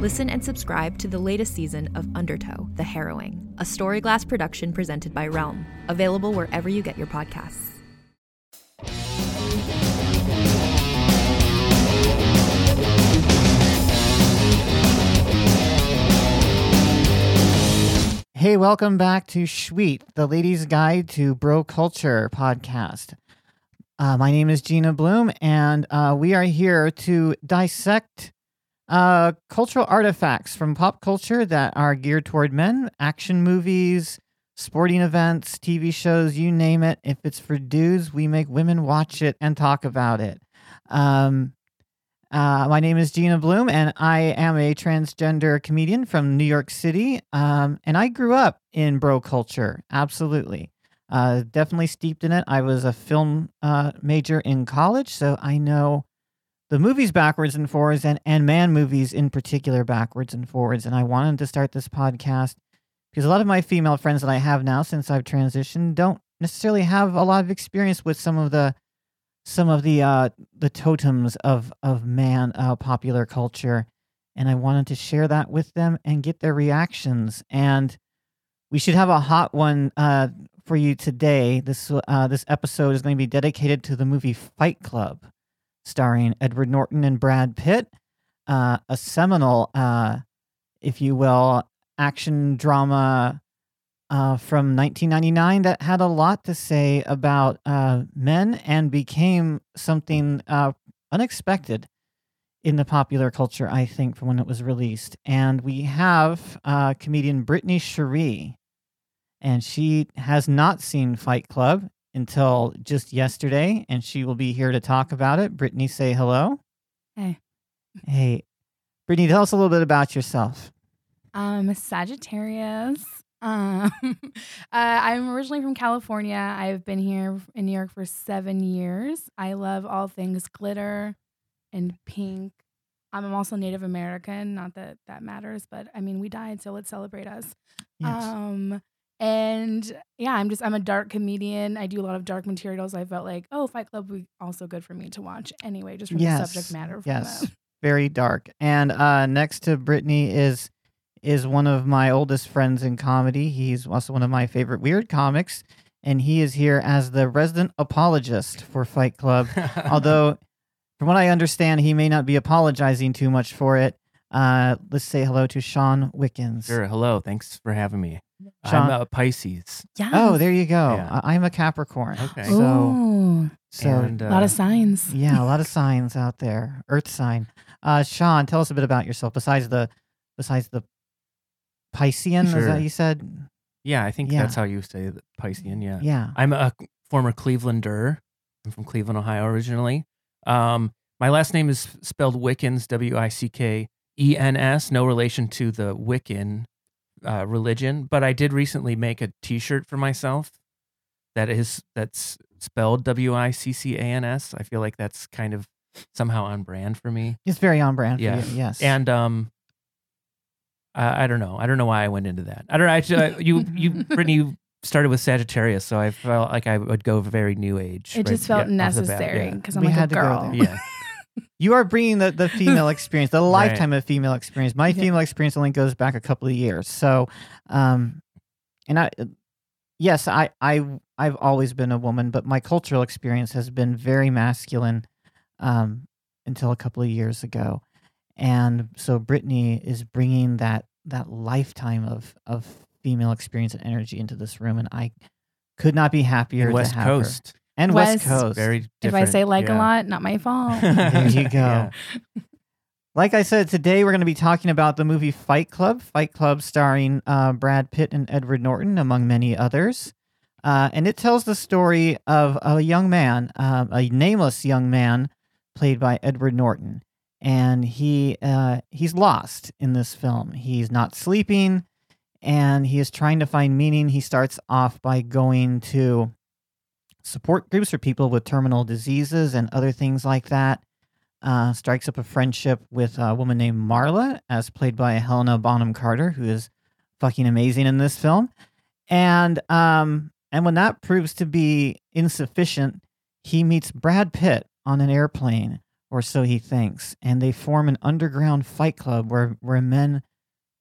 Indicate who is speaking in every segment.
Speaker 1: Listen and subscribe to the latest season of Undertow, The Harrowing, a Storyglass production presented by Realm, available wherever you get your podcasts.
Speaker 2: Hey, welcome back to Sweet, the Ladies' Guide to Bro Culture podcast. Uh, my name is Jeena Bloom, and uh, we are here to dissect uh, cultural artifacts from pop culture that are geared toward men, action movies, sporting events, TV shows, you name it. If it's for dudes, we make women watch it and talk about it. Um, uh, my name is Jeena Bloom, and I am a transgender comedian from New York City. Um, and I grew up in bro culture, absolutely. Uh, definitely steeped in it. I was a film uh, major in college, so I know the movies backwards and forwards, and, and man movies in particular backwards and forwards. And I wanted to start this podcast because a lot of my female friends that I have now since I've transitioned don't necessarily have a lot of experience with some of the some of the uh, the totems of of man uh, popular culture, and I wanted to share that with them and get their reactions. And we should have a hot one uh, for you today. This uh, this episode is going to be dedicated to the movie Fight Club, starring Edward Norton and Brad Pitt, uh, a seminal, uh, if you will, action drama uh, from 1999 that had a lot to say about uh, men and became something uh, unexpected in the popular culture, I think, from when it was released. And we have uh, comedian Brittanie Sheree, and she has not seen Fight Club until just yesterday, and she will be here to talk about it. Brittanie, say hello.
Speaker 3: Hey.
Speaker 2: Hey. Brittanie, tell us a little bit about yourself.
Speaker 3: I'm a Sagittarius. Um, uh, I'm originally from California. I've been here in New York for seven years. I love all things glitter and pink. I'm also Native American. Not that that matters, but I mean, we died, so let's celebrate us.
Speaker 2: Yes.
Speaker 3: Um, and yeah, I'm just I'm a dark comedian. I do a lot of dark materials. I felt like, oh, Fight Club would be also good for me to watch anyway, just from the subject matter. From
Speaker 2: Yes.
Speaker 3: that.
Speaker 2: Very dark. And uh, next to Brittanie is is one of my oldest friends in comedy. He's also one of my favorite weird comics, and he is here as the resident apologist for Fight Club. Although, from what I understand, he may not be apologizing too much for it. Uh, let's say hello to Shawn Wickens.
Speaker 4: Sure. Hello. Thanks for having me.
Speaker 2: Shawn-
Speaker 4: I'm a Pisces.
Speaker 3: Yeah.
Speaker 2: Oh, there you go.
Speaker 4: Yeah.
Speaker 2: I- I'm a Capricorn.
Speaker 4: Okay.
Speaker 2: So,
Speaker 3: Ooh,
Speaker 2: so
Speaker 4: and, uh,
Speaker 3: a lot of signs.
Speaker 2: yeah, a lot of signs out there. Earth sign. Uh, Shawn, tell us a bit about yourself. Besides the, besides the Piscean, is
Speaker 4: Sure.
Speaker 2: that you said?
Speaker 4: yeah, I think
Speaker 2: Yeah.
Speaker 4: that's how you say the Piscean. Yeah.
Speaker 2: Yeah.
Speaker 4: I'm a former Clevelander. I'm from Cleveland, Ohio, originally. Um, my last name is spelled Wickens, W I C K E N S. No relation to the Wiccan uh, religion, but I did recently make a T-shirt for myself that is that's spelled W I C C A N S. I feel like that's kind of somehow on brand for me.
Speaker 2: It's very on brand
Speaker 4: Yeah.
Speaker 2: for you. Yes.
Speaker 4: And um, I, I don't know. I don't know why I went into that. I don't know. I, ju- you, you, Brittanie, you started with Sagittarius, so I felt like I would go very new age.
Speaker 3: It
Speaker 4: right-
Speaker 3: just felt
Speaker 4: yeah, off the bat,
Speaker 3: necessary
Speaker 4: yeah.
Speaker 3: because I'm
Speaker 2: We
Speaker 3: like
Speaker 2: had
Speaker 3: a
Speaker 2: to go
Speaker 3: girl.
Speaker 2: there.
Speaker 4: Yeah.
Speaker 2: you are bringing the, the female experience, the lifetime of female experience. My
Speaker 3: Yeah.
Speaker 2: female experience only goes back a couple of years. So, um, and I, yes, I, I, I've always been a woman, but my cultural experience has been very masculine, um, until a couple of years ago. And so Brittanie is bringing that, that lifetime of, of female experience and energy into this room. And I could not be happier
Speaker 4: And West
Speaker 2: to have her.
Speaker 4: Coast,
Speaker 2: And West,
Speaker 3: West.
Speaker 2: Coast.
Speaker 4: very
Speaker 3: If
Speaker 4: different.
Speaker 3: I say like
Speaker 4: yeah.
Speaker 3: a lot, not my fault.
Speaker 2: There you go.
Speaker 4: Yeah.
Speaker 2: Like I said, today we're going to be talking about the movie Fight Club. Fight Club starring uh, Brad Pitt and Edward Norton, among many others. Uh, and it tells the story of a young man, um, a nameless young man, played by Edward Norton. And he uh, he's lost in this film. He's not sleeping, and he is trying to find meaning. He starts off by going to support groups for people with terminal diseases and other things like that. Uh, strikes up a friendship with a woman named Marla, as played by Helena Bonham Carter, who is fucking amazing in this film. And um, and when that proves to be insufficient, he meets Brad Pitt on an airplane, or so he thinks, and they form an underground fight club where where men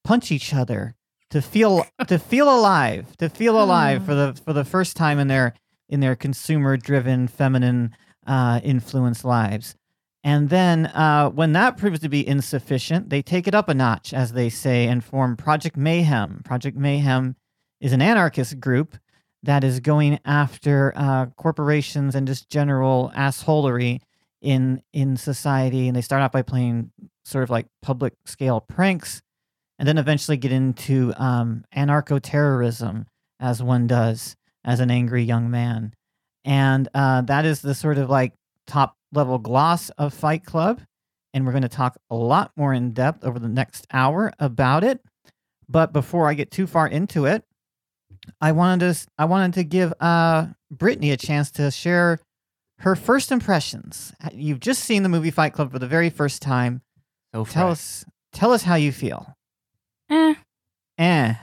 Speaker 2: punch each other to feel to feel alive, to feel alive for the for the first time in their in their consumer driven feminine uh, influence lives. And then uh, when that proves to be insufficient, they take it up a notch, as they say, and form Project Mayhem. Project Mayhem is an anarchist group that is going after uh, corporations and just general assholery in in society. And they start off by playing sort of like public scale pranks, and then eventually get into um, anarcho terrorism, as one does as an angry young man. And uh, that is the sort of like top level gloss of Fight Club. And we're going to talk a lot more in depth over the next hour about it. But before I get too far into it, I wanted to I wanted to give uh, Brittanie a chance to share her first impressions. You've just seen the movie Fight Club for the very first time.
Speaker 4: So
Speaker 2: Tell us tell us how you feel.
Speaker 3: Eh.
Speaker 2: Eh.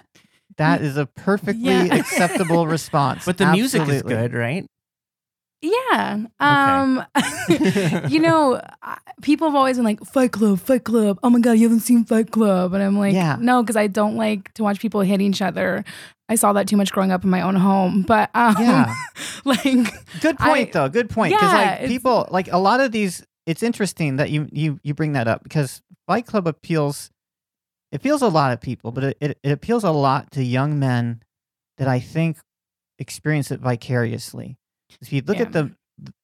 Speaker 2: That is a perfectly
Speaker 3: Yeah.
Speaker 2: acceptable response.
Speaker 4: But the music is
Speaker 2: Absolutely.
Speaker 4: good, right?
Speaker 3: Yeah. Um you know, I- people have always been like Fight Club, Fight Club. Oh my god, you haven't seen Fight Club, and I'm like,
Speaker 2: Yeah.
Speaker 3: no, because I don't like to watch people hitting each other. I saw that too much growing up in my own home, but um,
Speaker 2: Yeah.
Speaker 3: like
Speaker 2: Good point,
Speaker 3: I-
Speaker 2: though. Good point. Because
Speaker 3: Yeah,
Speaker 2: like
Speaker 3: it's-
Speaker 2: people, like a lot of these, it's interesting that you you you bring that up because Fight Club appeals. It feels a lot of people, but it, it, it appeals a lot to young men that I think experience it vicariously. If you look
Speaker 3: Yeah.
Speaker 2: at the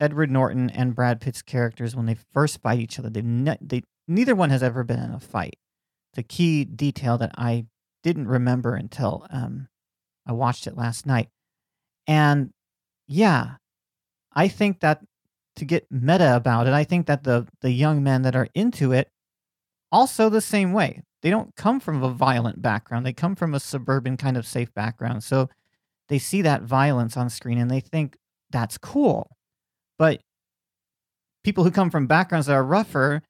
Speaker 2: Edward Norton and Brad Pitt's characters when they first fight each other, they ne- they neither one has ever been in a fight. The key detail that I didn't remember until um, I watched it last night, and yeah, I think that to get meta about it, I think that the the young men that are into it also the same way. They don't come from a violent background. They come from a suburban kind of safe background. So they see that violence on screen and they think that's cool. But people who come from backgrounds that are rougher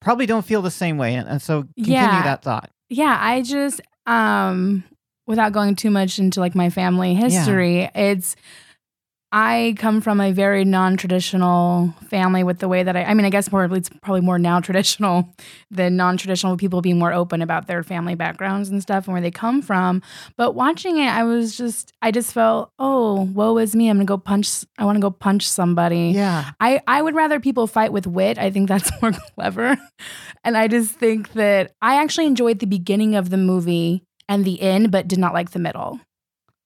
Speaker 2: probably don't feel the same way. And, and so continue
Speaker 3: Yeah.
Speaker 2: that thought.
Speaker 3: yeah, I just um without going too much into like my family history, it's I come from a very non-traditional family with the way that I I mean I guess more it's probably more now traditional than non-traditional people being more open about their family backgrounds and stuff and where they come from. But watching it I was just I just felt, "Oh, woe is me. I'm going to go punch I want to go punch somebody."
Speaker 2: Yeah.
Speaker 3: I, I would rather people fight with wit. I think that's more clever. And I just think that I actually enjoyed the beginning of the movie and the end, but did not like the middle.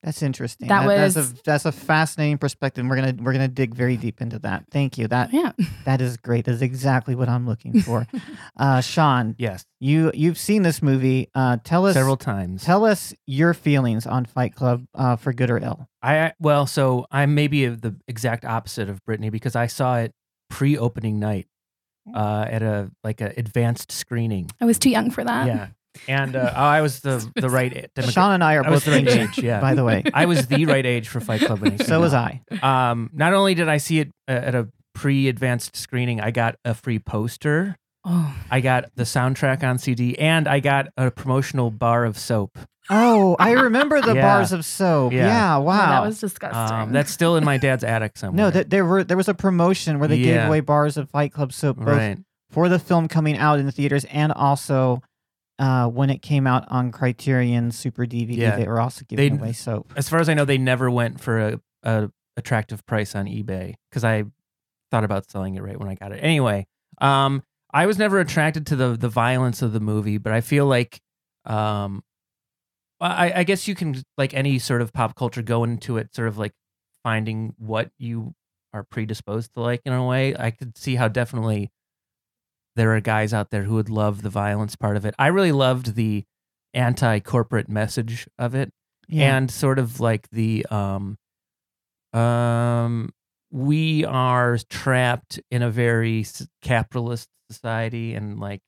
Speaker 2: That's interesting.
Speaker 3: That
Speaker 2: that's
Speaker 3: was-
Speaker 2: a that's a fascinating perspective. We're gonna we're gonna dig very deep into that. Thank you. That
Speaker 3: Yeah.
Speaker 2: that is great. That is exactly what I'm looking for. uh, Shawn,
Speaker 4: Yes,
Speaker 2: you you've seen this movie. Uh, tell us
Speaker 4: several times.
Speaker 2: tell us your feelings on Fight Club, uh, for good or ill.
Speaker 4: I well, so I'm maybe the exact opposite of Brittanie because I saw it pre-opening night uh, at a like a advanced screening.
Speaker 3: I was too young for that.
Speaker 4: yeah, and uh, I was the the right demographic.
Speaker 2: Shawn and I are
Speaker 4: I
Speaker 2: both
Speaker 4: the right age, yeah.
Speaker 2: by the way.
Speaker 4: I was the right age for Fight Club. When
Speaker 2: so was
Speaker 4: out.
Speaker 2: I.
Speaker 4: Um, not only did I see it uh, at a pre-advanced screening, I got a free poster.
Speaker 3: Oh.
Speaker 4: I got the soundtrack on CD, and I got a promotional bar of soap.
Speaker 2: Oh, I remember the
Speaker 4: Yeah.
Speaker 2: bars of soap. Yeah,
Speaker 4: Yeah.
Speaker 3: Oh,
Speaker 2: wow.
Speaker 3: that was disgusting.
Speaker 4: Um, that's still in my dad's attic somewhere.
Speaker 2: no, that there were there was a promotion where they gave away bars of Fight Club soap both
Speaker 4: right.
Speaker 2: for the film coming out in the theaters and also uh, when it came out on Criterion Super DVD.
Speaker 4: Yeah.
Speaker 2: They were also giving
Speaker 4: They-
Speaker 2: away soap.
Speaker 4: As far as I know, they never went for a, a attractive price on eBay because I thought about selling it right when I got it. Anyway, um, I was never attracted to the the violence of the movie, but I feel like, um, I, I guess you can like any sort of pop culture go into it sort of like finding what you are predisposed to like in a way. I could see how definitely there are guys out there who would love the violence part of it. I really loved the anti corporate message of it
Speaker 2: Yeah.
Speaker 4: and sort of like the um um we are trapped in a very capitalist society and like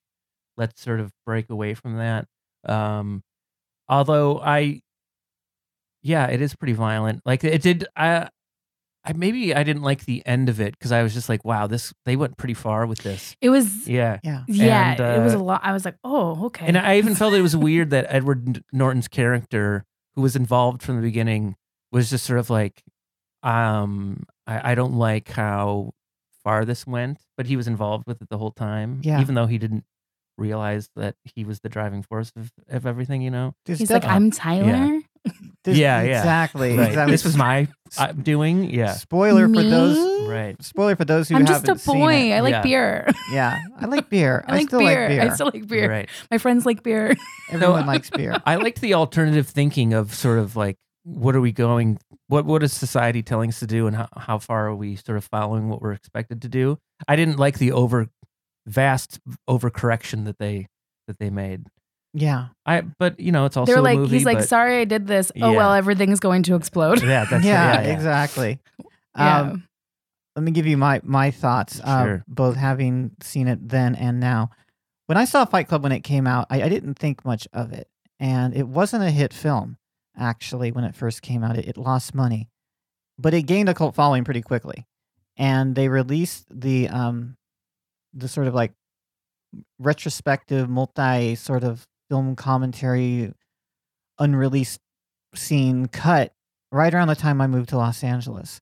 Speaker 4: let's sort of break away from that um Although I, yeah, it is pretty violent. Like it did. I, I maybe I didn't like the end of it because I was just like, wow, this they went pretty far with this.
Speaker 3: It was
Speaker 4: Yeah.
Speaker 2: Yeah.
Speaker 3: yeah,
Speaker 4: And,
Speaker 3: it was a
Speaker 4: uh,
Speaker 3: lot. I was like, oh, okay.
Speaker 4: And I even felt it was weird that Edward Norton's character, who was involved from the beginning, was just sort of like, um, I, I don't like how far this went, but he was involved with it the whole time.
Speaker 2: Yeah.
Speaker 4: Even though he didn't realize that he was the driving force of, of everything, you know?
Speaker 2: There's
Speaker 3: He's like,
Speaker 2: definitely-
Speaker 3: I'm Tyler.
Speaker 2: There's-
Speaker 4: Yeah, yeah.
Speaker 2: Exactly.
Speaker 4: Right.
Speaker 2: exactly.
Speaker 4: This was my uh, doing. Yeah.
Speaker 2: spoiler for those.
Speaker 4: Right.
Speaker 2: Spoiler for those who
Speaker 3: I'm just a
Speaker 2: haven't seen
Speaker 3: boy.
Speaker 2: it.
Speaker 3: I like
Speaker 4: Yeah.
Speaker 3: beer.
Speaker 2: Yeah, I like beer.
Speaker 3: I like
Speaker 2: still
Speaker 3: beer.
Speaker 2: like beer.
Speaker 3: I still like beer.
Speaker 4: Right.
Speaker 3: My friends like beer.
Speaker 2: Everyone
Speaker 4: No,
Speaker 2: likes beer.
Speaker 4: I liked the alternative thinking of sort of like, what are we going? What what is society telling us to do, and how, how far are we sort of following what we're expected to do? I didn't like the over vast overcorrection that they that they made.
Speaker 2: Yeah,
Speaker 4: I but you know it's also
Speaker 3: They're
Speaker 4: a
Speaker 3: like,
Speaker 4: movie,
Speaker 3: he's like,
Speaker 4: but-
Speaker 3: sorry, I did this. Oh
Speaker 4: Yeah.
Speaker 3: well, everything's going to explode.
Speaker 4: yeah, that's
Speaker 2: yeah,
Speaker 4: yeah, yeah.
Speaker 2: exactly.
Speaker 3: Yeah.
Speaker 2: Um, let me give you my my thoughts, uh,
Speaker 4: Sure.
Speaker 2: both having seen it then and now. When I saw Fight Club when it came out, I, I didn't think much of it, and it wasn't a hit film. Actually, when it first came out, it, it lost money, but it gained a cult following pretty quickly, and they released the um, the sort of like retrospective, multi sort of film commentary, unreleased scene cut right around the time I moved to Los Angeles,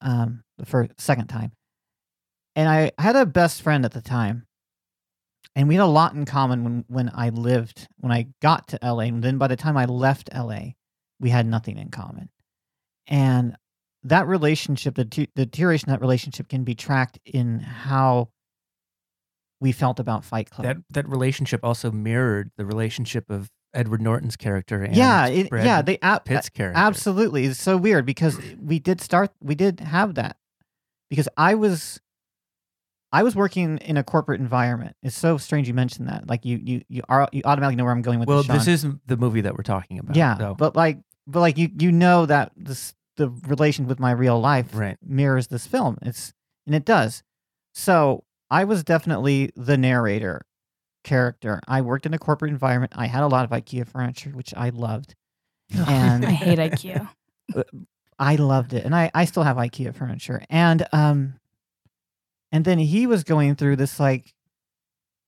Speaker 2: um, the first second time, and I had a best friend at the time, and we had a lot in common when when I lived when I got to LA, and then by the time I left LA, we had nothing in common, and that relationship, the, the deterioration of that relationship, can be tracked in how we felt about Fight Club.
Speaker 4: that that relationship also mirrored the relationship of Edward Norton's character and
Speaker 2: yeah, it, yeah, they ab-
Speaker 4: Pitt's character.
Speaker 2: Absolutely. It's so weird because we did start we did have that. Because I was I was working in a corporate environment. It's so strange you mentioned that. Like you you you are you automatically know where I'm going with this.
Speaker 4: Well,
Speaker 2: this.
Speaker 4: this is the movie that we're talking about.
Speaker 2: yeah,
Speaker 4: so-
Speaker 2: but like but like you you know that this the relation with my real life
Speaker 4: right.
Speaker 2: mirrors this film. It's and it does. So I was definitely the narrator character. I worked in a corporate environment. I had a lot of IKEA furniture, which I loved. And
Speaker 3: I hate IKEA.
Speaker 2: I loved it, and I I still have IKEA furniture, and um, and then he was going through this like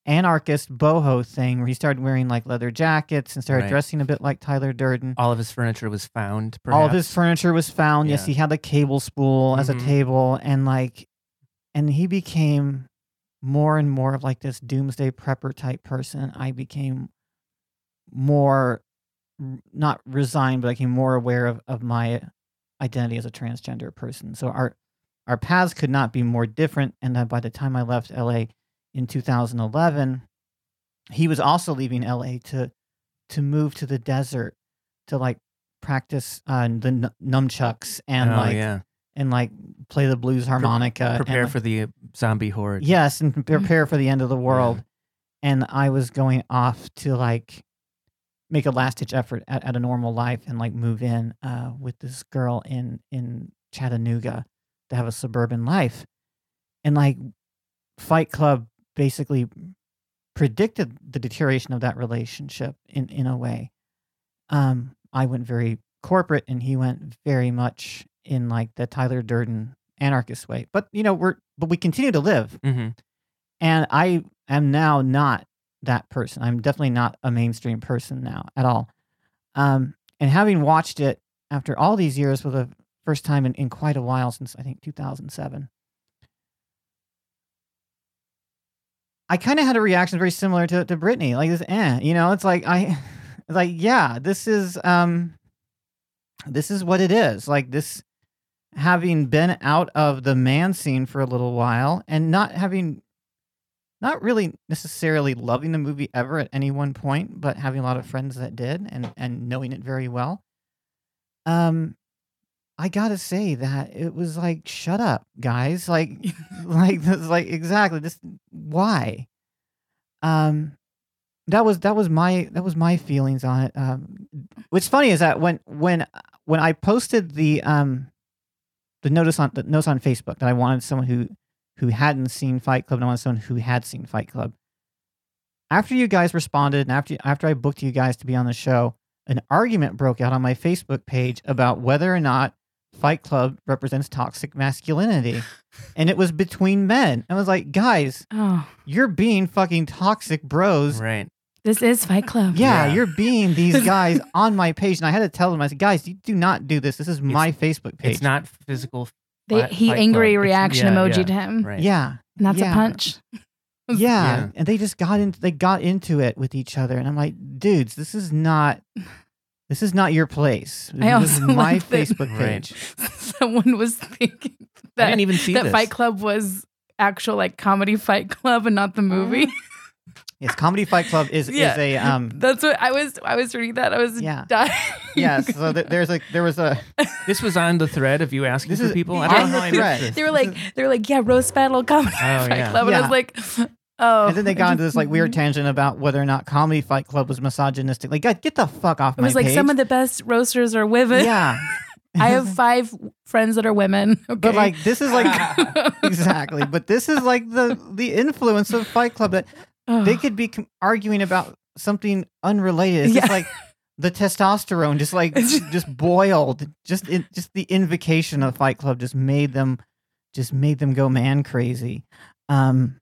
Speaker 2: anarchist boho thing where he started wearing like leather jackets and started
Speaker 4: Right.
Speaker 2: dressing a bit like Tyler Durden.
Speaker 4: All of his furniture was found. Perhaps.
Speaker 2: All of his furniture was found. Yes, he had the cable spool as a
Speaker 4: Mhm.
Speaker 2: table, and like, and he became more and more of like this doomsday prepper type person. I became more not resigned, but I became more aware of, of my identity as a transgender person. So our our paths could not be more different. And then by the time I left LA in 2011, he was also leaving LA to to move to the desert to like practice uh, the n- nunchucks and
Speaker 4: oh,
Speaker 2: like
Speaker 4: yeah.
Speaker 2: And like play the blues harmonica. and,
Speaker 4: Prepare
Speaker 2: like-
Speaker 4: for the zombie horde.
Speaker 2: Yes, and prepare for the end of the world. And I was going off to like make a last ditch effort at, at a normal life and like move in uh, with this girl in in Chattanooga to have a suburban life. And like Fight Club basically predicted the deterioration of that relationship in in a way. Um, I went very corporate and he went very much in like the Tyler Durden anarchist way. But you know, we're but we continue to live.
Speaker 4: hmm
Speaker 2: And I am now not that person. I'm definitely not a mainstream person now at all. Um, and having watched it after all these years for the first time in, in quite a while since I think 2007, I kind of had a reaction very similar to, to Brittanie. Like this, eh, you know, it's like I, like yeah, this is um, this is what it is. Like this, having been out of the man scene for a little while and not having not really necessarily loving the movie ever at any one point, but having a lot of friends that did and and knowing it very well. Um I got to say that it was like shut up, guys. Like like this like exactly this why? Um that was that was my that was my feelings on it. Um what's funny is that when when when I posted the um the notice on the notice on Facebook that I wanted someone who who hadn't seen Fight Club and I wanted someone who had seen Fight Club. After you guys responded and after after I booked you guys to be on the show, an argument broke out on my Facebook page about whether or not Fight Club represents toxic masculinity. and it was between men. I was like, guys,
Speaker 3: Oh,
Speaker 2: you're being fucking toxic bros.
Speaker 4: Right.
Speaker 3: This is Fight Club.
Speaker 2: Yeah,
Speaker 4: Yeah.
Speaker 2: you're being these guys on my page. And I had to tell them, I said, guys, you do not do this. This is my Facebook page.
Speaker 4: It's not physical.
Speaker 3: They,
Speaker 4: Fight-
Speaker 3: he
Speaker 4: Fight
Speaker 3: angry
Speaker 4: Club.
Speaker 3: Reaction
Speaker 4: yeah,
Speaker 3: emoji
Speaker 4: yeah,
Speaker 3: to him.
Speaker 4: Right.
Speaker 2: Yeah.
Speaker 3: And that's
Speaker 2: Yeah.
Speaker 3: a punch.
Speaker 2: yeah.
Speaker 4: Yeah.
Speaker 2: And they just got into they got into it with each other. And I'm like, dudes, this is not this is not your place.
Speaker 3: I
Speaker 2: this is
Speaker 3: also
Speaker 2: my
Speaker 3: like that-
Speaker 2: Facebook
Speaker 4: Right.
Speaker 2: page.
Speaker 3: Someone was thinking that,
Speaker 4: I
Speaker 3: that,
Speaker 4: didn't even see
Speaker 3: that
Speaker 4: this.
Speaker 3: Fight Club was actual like comedy Fight Club and not the movie.
Speaker 2: Yes, Comedy Fight Club is
Speaker 3: Yeah.
Speaker 2: is a um
Speaker 3: That's what I was. I was reading that. I was
Speaker 2: Yeah.
Speaker 3: dying.
Speaker 2: yes. So th- there's a there was a
Speaker 4: This was on the thread of you asking
Speaker 2: This
Speaker 4: for
Speaker 2: is
Speaker 4: people. I
Speaker 2: on
Speaker 4: don't know
Speaker 2: the
Speaker 4: how I missed
Speaker 2: thread.
Speaker 4: this.
Speaker 3: they were like, they were like, yeah, roast battle comedy
Speaker 4: Oh,
Speaker 3: Fight
Speaker 4: yeah.
Speaker 3: Club, and I was like, oh.
Speaker 2: and then they got into this like weird tangent about whether or not Comedy Fight Club was misogynistic. Like, God, get the fuck off
Speaker 3: It
Speaker 2: my
Speaker 3: was like
Speaker 2: page.
Speaker 3: some of the best roasters are women.
Speaker 2: yeah.
Speaker 3: I have five friends that are women. Okay.
Speaker 2: But like this is like exactly. But this is like the the influence of Fight Club that
Speaker 3: Ugh.
Speaker 2: they could be com- arguing about something unrelated. It's just
Speaker 3: Yeah.
Speaker 2: like the testosterone just like
Speaker 3: just-
Speaker 2: boiled. Just in, just the invocation of Fight Club just made them just made them go man crazy. Um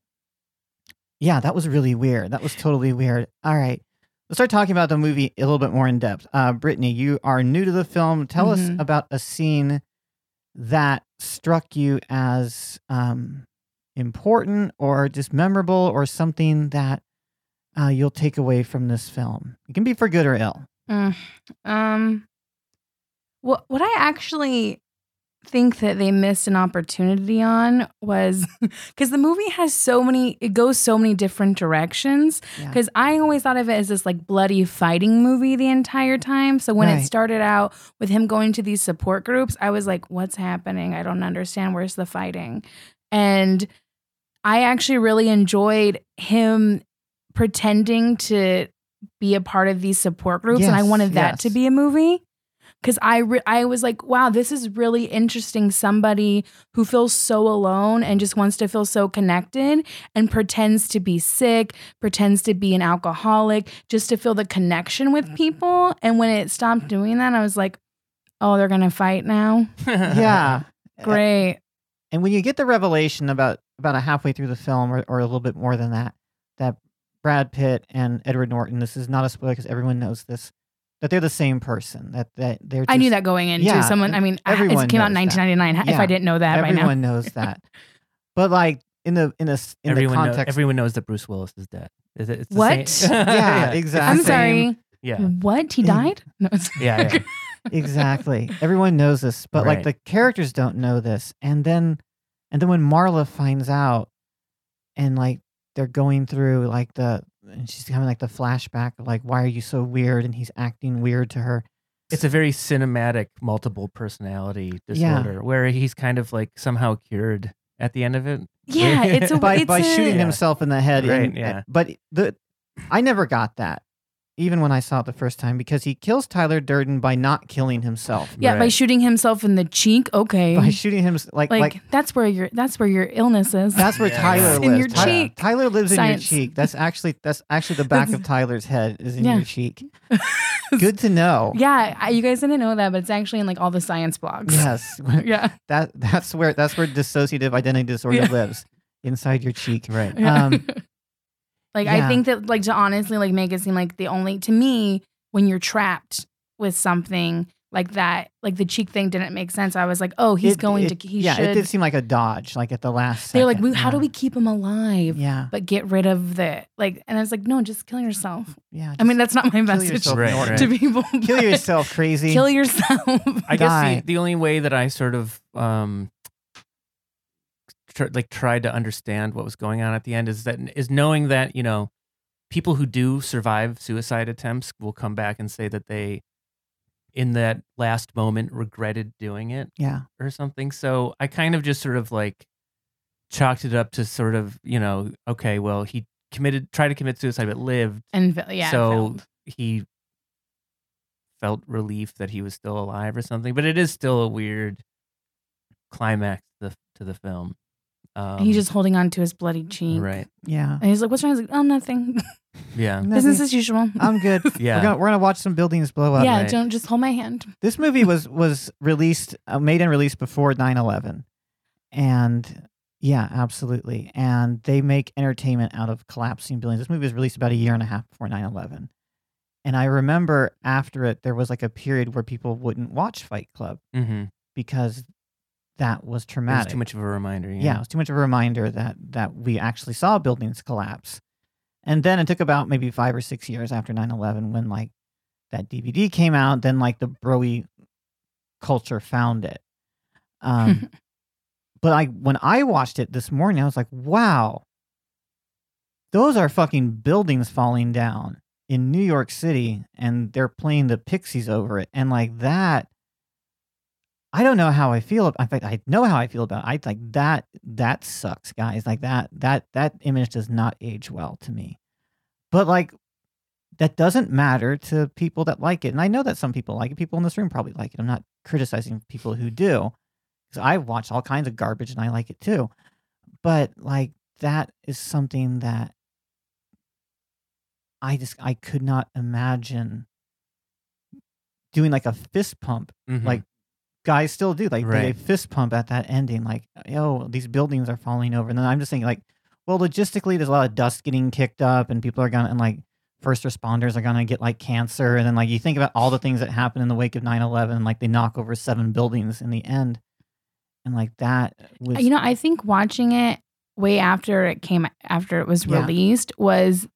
Speaker 2: yeah, that was really weird. That was totally weird. All right. Let's start talking about the movie a little bit more in depth. Uh Brittanie, you are new to the film. Tell us
Speaker 3: Mhm.
Speaker 2: about a scene that struck you as um important or just memorable or something that uh, you'll take away from this film. It can be for good or ill.
Speaker 3: Mm, um, what what I actually think that they missed an opportunity on was because the movie has so many, it goes so many different directions.
Speaker 2: Yeah.
Speaker 3: Because I always thought of it as this like bloody fighting movie the entire time. So when
Speaker 2: Right.
Speaker 3: it started out with him going to these support groups, I was like, what's happening? I don't understand. Where's the fighting? And I actually really enjoyed him pretending to be a part of these support groups, and I wanted that to be a movie. Because I re- I was like, wow, this is really interesting. Somebody who feels so alone and just wants to feel so connected and pretends to be sick, pretends to be an alcoholic, just to feel the connection with mm-hmm. people. And when it stopped doing that, I was like, oh, they're gonna fight now.
Speaker 2: yeah.
Speaker 3: Great.
Speaker 2: And when you get the revelation about about a halfway through the film, or, or a little bit more than that, that Brad Pitt and Edward Norton, this is not a spoiler because everyone knows this, that they're the same person. That that they're.
Speaker 3: I knew that going into
Speaker 2: yeah,
Speaker 3: someone. I mean,
Speaker 2: everyone
Speaker 3: it came out in
Speaker 2: knows that.
Speaker 3: 1999. If I didn't know that by now,
Speaker 2: Everyone knows that. But like in the in a s- in
Speaker 4: everyone,
Speaker 2: the
Speaker 4: know-
Speaker 2: context,
Speaker 4: everyone knows that Bruce Willis is dead. Is it? It's the
Speaker 3: What?
Speaker 4: same-
Speaker 2: Yeah, exactly.
Speaker 3: I'm sorry.
Speaker 4: Yeah.
Speaker 3: What? He
Speaker 2: mm.
Speaker 3: died? No. it's-
Speaker 4: Yeah. yeah.
Speaker 2: exactly. Everyone knows this, but like the characters don't know this. And then and then when Marla finds out and like they're going through like the and she's having like the flashback of like why are you so weird and he's acting weird to her.
Speaker 4: It's a very cinematic multiple personality
Speaker 2: Yeah.
Speaker 4: disorder where he's kind of like somehow cured at the end of it.
Speaker 3: Yeah, it's a
Speaker 2: by
Speaker 3: it's
Speaker 2: by
Speaker 3: a,
Speaker 2: shooting
Speaker 4: Yeah.
Speaker 2: himself in the head.
Speaker 4: Right,
Speaker 2: and-
Speaker 4: yeah.
Speaker 2: But the I never got that. Even when I saw it the first time, because he kills Tyler Durden by not killing himself.
Speaker 3: Yeah, by
Speaker 4: Right.
Speaker 3: shooting himself in the cheek. Okay,
Speaker 2: By shooting him like
Speaker 3: like,
Speaker 2: like
Speaker 3: that's where your that's where your illness is.
Speaker 2: That's where
Speaker 4: Yeah.
Speaker 2: Tyler
Speaker 3: In your
Speaker 2: Ty-
Speaker 3: cheek.
Speaker 2: Tyler lives
Speaker 3: Science.
Speaker 2: in your cheek. That's actually that's actually the back of Tyler's head is in
Speaker 3: Yeah.
Speaker 2: your cheek. Good to know.
Speaker 3: yeah, I, you guys didn't know that, but it's actually in like all the science blogs.
Speaker 2: Yes.
Speaker 3: yeah,
Speaker 2: That that's where that's where dissociative identity disorder
Speaker 3: Yeah.
Speaker 2: lives inside your cheek.
Speaker 4: Right.
Speaker 3: Yeah.
Speaker 2: Um,
Speaker 3: like
Speaker 2: yeah.
Speaker 3: I think that like to honestly like make it seem like the only to me when you're trapped with something like that, like the cheek thing didn't make sense. I was like, oh, he's
Speaker 2: it-
Speaker 3: going
Speaker 2: it-
Speaker 3: to he
Speaker 2: yeah,
Speaker 3: should.
Speaker 2: it did seem like a dodge, like at the last.
Speaker 3: They're like,
Speaker 2: second.
Speaker 3: we, how do we keep him alive?
Speaker 2: Yeah,
Speaker 3: But get rid of the like, and I was like, no, just kill yourself.
Speaker 2: yeah.
Speaker 3: I mean, that's not my message
Speaker 2: yourself,
Speaker 4: Right,
Speaker 2: Norton.
Speaker 3: to people.
Speaker 2: kill yourself, crazy.
Speaker 3: Kill yourself.
Speaker 4: I guess
Speaker 2: die.
Speaker 4: the, the only way that I sort of um tr- like tried to understand what was going on at the end is that is knowing that you know people who do survive suicide attempts will come back and say that they in that last moment regretted doing it
Speaker 2: yeah,
Speaker 4: or something. So I kind of just sort of like chalked it up to sort of you know okay well he committed tried to commit suicide but lived.
Speaker 3: And yeah,
Speaker 4: so he felt relief that he was still alive or something but it is still a weird climax to the, to the film um,
Speaker 3: he's just holding on to his bloody cheek.
Speaker 4: right
Speaker 2: yeah.
Speaker 3: And he's like, "What's wrong?" I was like, "Oh, nothing."
Speaker 4: Yeah.
Speaker 3: Business as usual.
Speaker 2: I'm good.
Speaker 4: Yeah.
Speaker 2: We're gonna we're gonna watch some buildings blow up.
Speaker 3: yeah,
Speaker 4: right.
Speaker 3: don't just hold my hand.
Speaker 2: This movie was was released, uh, made and released before 9/11, and yeah, absolutely. And they make entertainment out of collapsing buildings. This movie was released about a year and a half before 9/11, and I remember after it there was like a period where people wouldn't watch Fight Club
Speaker 4: Mm-hmm.
Speaker 2: because that was
Speaker 4: It was too much of a reminder.
Speaker 2: yeah. it was too much of a reminder that that we actually saw buildings collapse. And then it took about maybe five or six years after 9-11 when like that DVD came out, then like the broy culture found it. Um, but like when I watched it this morning, I was like, wow, those are fucking buildings falling down in New York City and they're playing the Pixies over it. And like that, I don't know how I feel. ab- In fact, I know how I feel about it. I like that. That sucks, guys. Like that. That that image does not age well to me. But like, that doesn't matter to people that like it. And I know that some people like it. People in this room probably like it. I'm not criticizing people who do, because I watch all kinds of garbage and I like it too. But like, that is something that I just I could not imagine doing like a fist pump
Speaker 4: Mhm.
Speaker 2: like guys still do like they
Speaker 4: Right.
Speaker 2: fist pump at that ending like oh these buildings are falling over and then i'm just thinking like well logistically there's a lot of dust getting kicked up and people are gonna and like first responders are gonna get like cancer and then like you think about all the things that happen in the wake of 9-11 like they knock over seven buildings in the end and like that was
Speaker 3: You know, I think watching it way after it came after it was
Speaker 2: Yeah.
Speaker 3: released was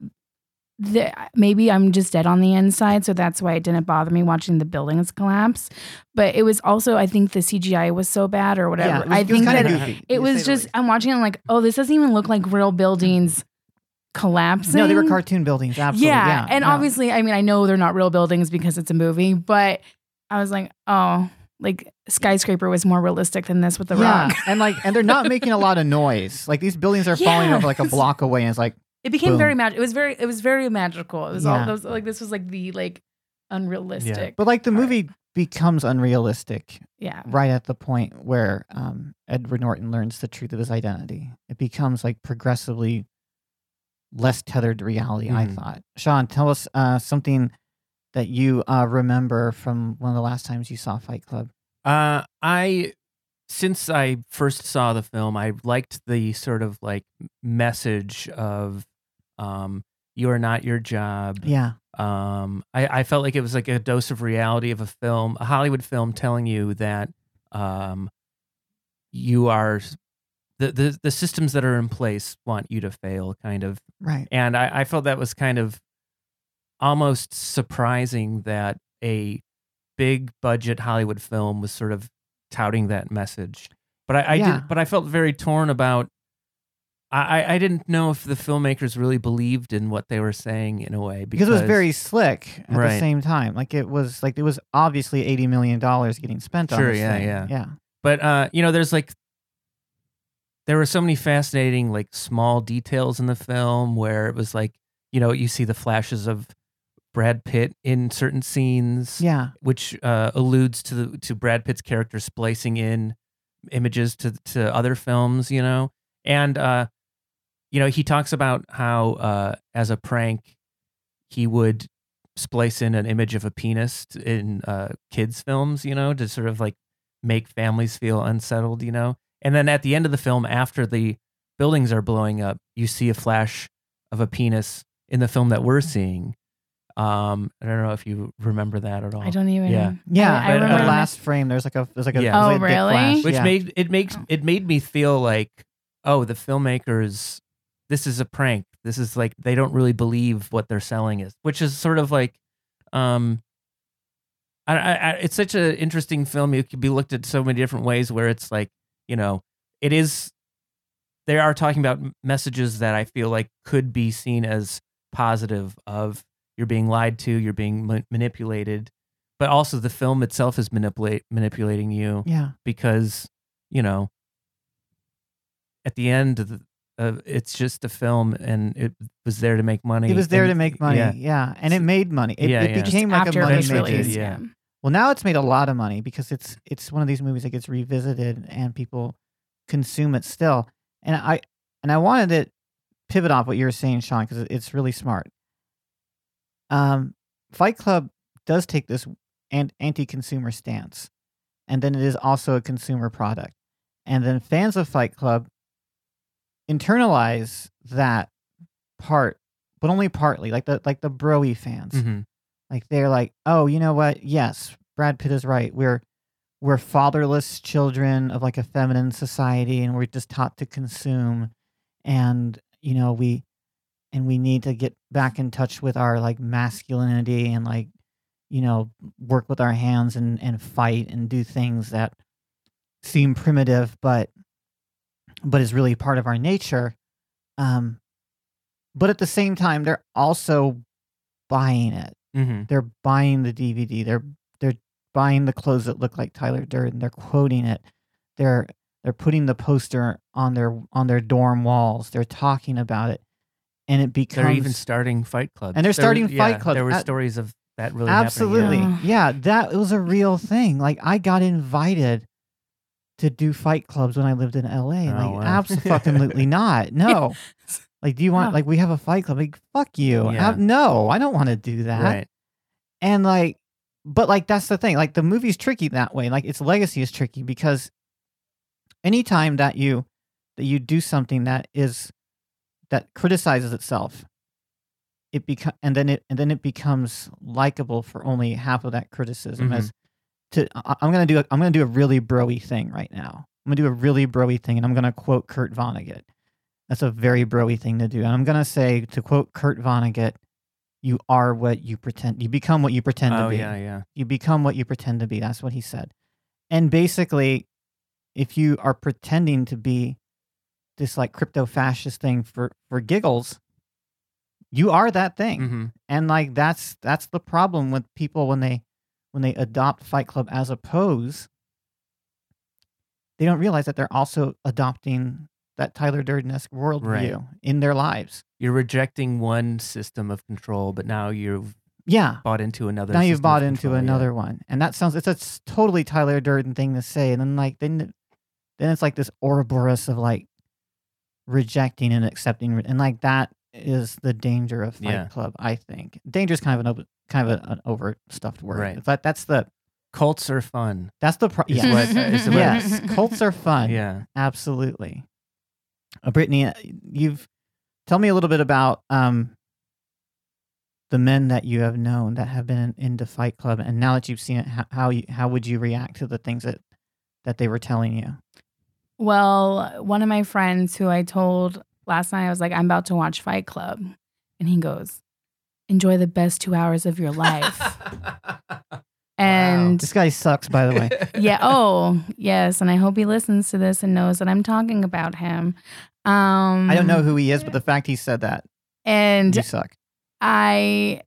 Speaker 3: the maybe I'm just dead on the inside, so that's why it didn't bother me watching the buildings collapse. But it was also I think the CGI was so bad or whatever.
Speaker 2: yeah, was,
Speaker 3: I
Speaker 2: it
Speaker 3: think that
Speaker 2: goofy,
Speaker 3: it
Speaker 2: to
Speaker 3: was just. I'm watching it like, oh, this doesn't even look like real buildings collapsing.
Speaker 2: no they were cartoon buildings absolutely
Speaker 3: yeah,
Speaker 2: yeah,
Speaker 3: and
Speaker 2: no.
Speaker 3: obviously, I mean, I know they're not real buildings because it's a movie, but I was like, oh, like skyscraper was more realistic than this with the
Speaker 2: yeah,
Speaker 3: rock.
Speaker 2: and like and they're not making a lot of noise like these buildings are falling over like a block away and it's like
Speaker 3: It became
Speaker 2: Boom.
Speaker 3: very magic. It was very, it was very magical. It was all those like this was like the like unrealistic.
Speaker 2: but like the
Speaker 3: part.
Speaker 2: movie becomes unrealistic
Speaker 3: yeah,
Speaker 2: right at the point where um, Edward Norton learns the truth of his identity. It becomes like progressively less tethered to reality. I
Speaker 4: Mhm.
Speaker 2: thought. Shawn, tell us uh, something that you uh, remember from one of the last times you saw Fight Club.
Speaker 4: Uh, I since I first saw the film, I liked the sort of like message of um, "You are not your job."
Speaker 2: Yeah,
Speaker 4: Um, I, I felt like it was like a dose of reality of a film, a Hollywood film, telling you that um, you are the, the the systems that are in place want you to fail, kind of.
Speaker 2: right.
Speaker 4: And I, I felt that was kind of almost surprising that a big budget Hollywood film was sort of touting that message. But I, I
Speaker 2: Yeah.
Speaker 4: did but I felt very torn about I, I- didn't know if the filmmakers really believed in what they were saying in a way
Speaker 2: Because
Speaker 4: because,
Speaker 2: it was very slick at the same time. Like it was like it was obviously eighty million dollars getting spent on
Speaker 4: Sure,
Speaker 2: this
Speaker 4: yeah,
Speaker 2: thing.
Speaker 4: yeah.
Speaker 2: yeah.
Speaker 4: But uh, you know, there's like there were so many fascinating like small details in the film where it was like, you know, you see the flashes of Brad Pitt in certain scenes,
Speaker 2: Yeah,
Speaker 4: which uh, alludes to the, to Brad Pitt's character splicing in images to to other films, you know, and uh, you know he talks about how uh, as a prank he would splice in an image of a penis in uh, kids films, you know, to sort of like make families feel unsettled, you know, and then at the end of the film, after the buildings are blowing up, you see a flash of a penis in the film that we're seeing. Um, I don't know if you remember that at all.
Speaker 3: I don't even.
Speaker 4: Yeah.
Speaker 2: yeah.
Speaker 3: I, I
Speaker 2: but
Speaker 3: remember
Speaker 2: the last frame, there's like a there's like a,
Speaker 4: Yeah.
Speaker 2: there's like
Speaker 3: Oh,
Speaker 2: a
Speaker 3: really?
Speaker 2: flash.
Speaker 4: which
Speaker 2: yeah.
Speaker 4: made it makes
Speaker 3: Oh.
Speaker 4: it made me feel like oh the filmmakers this is a prank this is like they don't really believe what they're selling is which is sort of like um I, I, I it's such an interesting film it could be looked at so many different ways where it's like you know it is they are talking about messages that I feel like could be seen as positive of you're being lied to you're being ma- manipulated but also the film itself is manipulate manipulating you
Speaker 2: yeah.
Speaker 4: because you know at the end of the, uh, it's just a film and it was there to make money
Speaker 2: It was there
Speaker 4: and-
Speaker 2: to make money.
Speaker 4: yeah.
Speaker 2: Yeah. And it made money. It,
Speaker 4: Yeah,
Speaker 2: it
Speaker 4: yeah.
Speaker 2: became like a money
Speaker 3: it
Speaker 4: maker,
Speaker 2: making.
Speaker 3: released.
Speaker 4: yeah.
Speaker 3: Yeah.
Speaker 2: Well, now it's made a lot of money because it's it's one of these movies that gets revisited and people consume it still. And I and I wanted to pivot off what you were saying, Shawn, because it's really smart. um, Fight Club does take this an- anti-consumer stance, and then it is also a consumer product, and then fans of Fight Club internalize that part, but only partly, like the like the broy fans.
Speaker 4: hmm
Speaker 2: Like they're like, oh, you know what? Yes, Brad Pitt is right. We're we're fatherless children of like a feminine society, and we're just taught to consume, and you know we and we need to get back in touch with our like masculinity and like you know work with our hands and and fight and do things that seem primitive, but but is really part of our nature. Um, but at the same time, they're also buying it
Speaker 4: hmm
Speaker 2: they're buying the DVD. They're they're buying the clothes that look like Tyler Durden. They're quoting it. They're they're putting the poster on their on their dorm walls. They're talking about it, and it becomes
Speaker 4: They're even starting Fight Club.
Speaker 2: And they're starting
Speaker 4: yeah,
Speaker 2: Fight Club.
Speaker 4: There were
Speaker 2: Uh,
Speaker 4: stories of that really
Speaker 2: absolutely
Speaker 4: happening.
Speaker 2: yeah. that was a real thing. Like I got invited to do fight clubs when I lived in LA.
Speaker 4: Oh,
Speaker 2: like
Speaker 4: wow.
Speaker 2: absolutely not. No. Like, do you want like we have a fight club? Like, fuck you.
Speaker 4: Yeah.
Speaker 2: Uh, no, I don't want to do that.
Speaker 4: Right.
Speaker 2: And like, but like that's the thing. Like the movie's tricky that way. Like its legacy is tricky because anytime that you that you do something that is that criticizes itself, it become and then it and then it becomes likable for only half of that criticism.
Speaker 4: Mhm.
Speaker 2: As to I'm gonna do a, I'm gonna do a really broy thing right now. I'm gonna do a really broy thing, and I'm gonna quote Kurt Vonnegut. That's a very broy thing to do. And I'm gonna say to quote Kurt Vonnegut, "You are what you pretend. You become what you pretend to
Speaker 4: Oh
Speaker 2: be.
Speaker 4: yeah, yeah.
Speaker 2: You become what you pretend to be." That's what he said. And basically, if you are pretending to be this like crypto fascist thing for for giggles, you are that thing
Speaker 4: hmm
Speaker 2: and like that's that's the problem with people when they when they adopt fight club as a pose they don't realize that they're also adopting that tyler durden-esque worldview in their lives
Speaker 4: You're rejecting one system of control, but now you've
Speaker 2: yeah
Speaker 4: bought into another.
Speaker 2: now you've bought into
Speaker 4: control, yeah.
Speaker 2: another one and that sounds it's a totally tyler durden thing to say and then like then then it's like this ouroboros of like rejecting and accepting and like that is the danger of fight
Speaker 4: Yeah.
Speaker 2: club i think danger is kind of an over, kind of a, an overstuffed word
Speaker 4: Right.
Speaker 2: but that's the
Speaker 4: Cults are fun.
Speaker 2: That's the pro-
Speaker 4: Is
Speaker 2: yes.
Speaker 4: what- is what-
Speaker 2: yes, cults are fun.
Speaker 4: Yeah.
Speaker 2: absolutely. Uh, Brittanie, uh, you've tell me a little bit about um, the men that you have known that have been in, into Fight Club, and now that you've seen it, how how, you, how would you react to the things that that they were telling you?
Speaker 3: Well, one of my friends who I told last night, I was like, I'm about to watch Fight Club. And he goes, Enjoy the best two hours of your life. and
Speaker 2: This guy sucks, by the way.
Speaker 3: yeah, oh, yes. And I hope he listens to this and knows that I'm talking about him. Um,
Speaker 2: I don't know who he is, but the fact he said that,
Speaker 3: And
Speaker 2: you suck.
Speaker 3: I,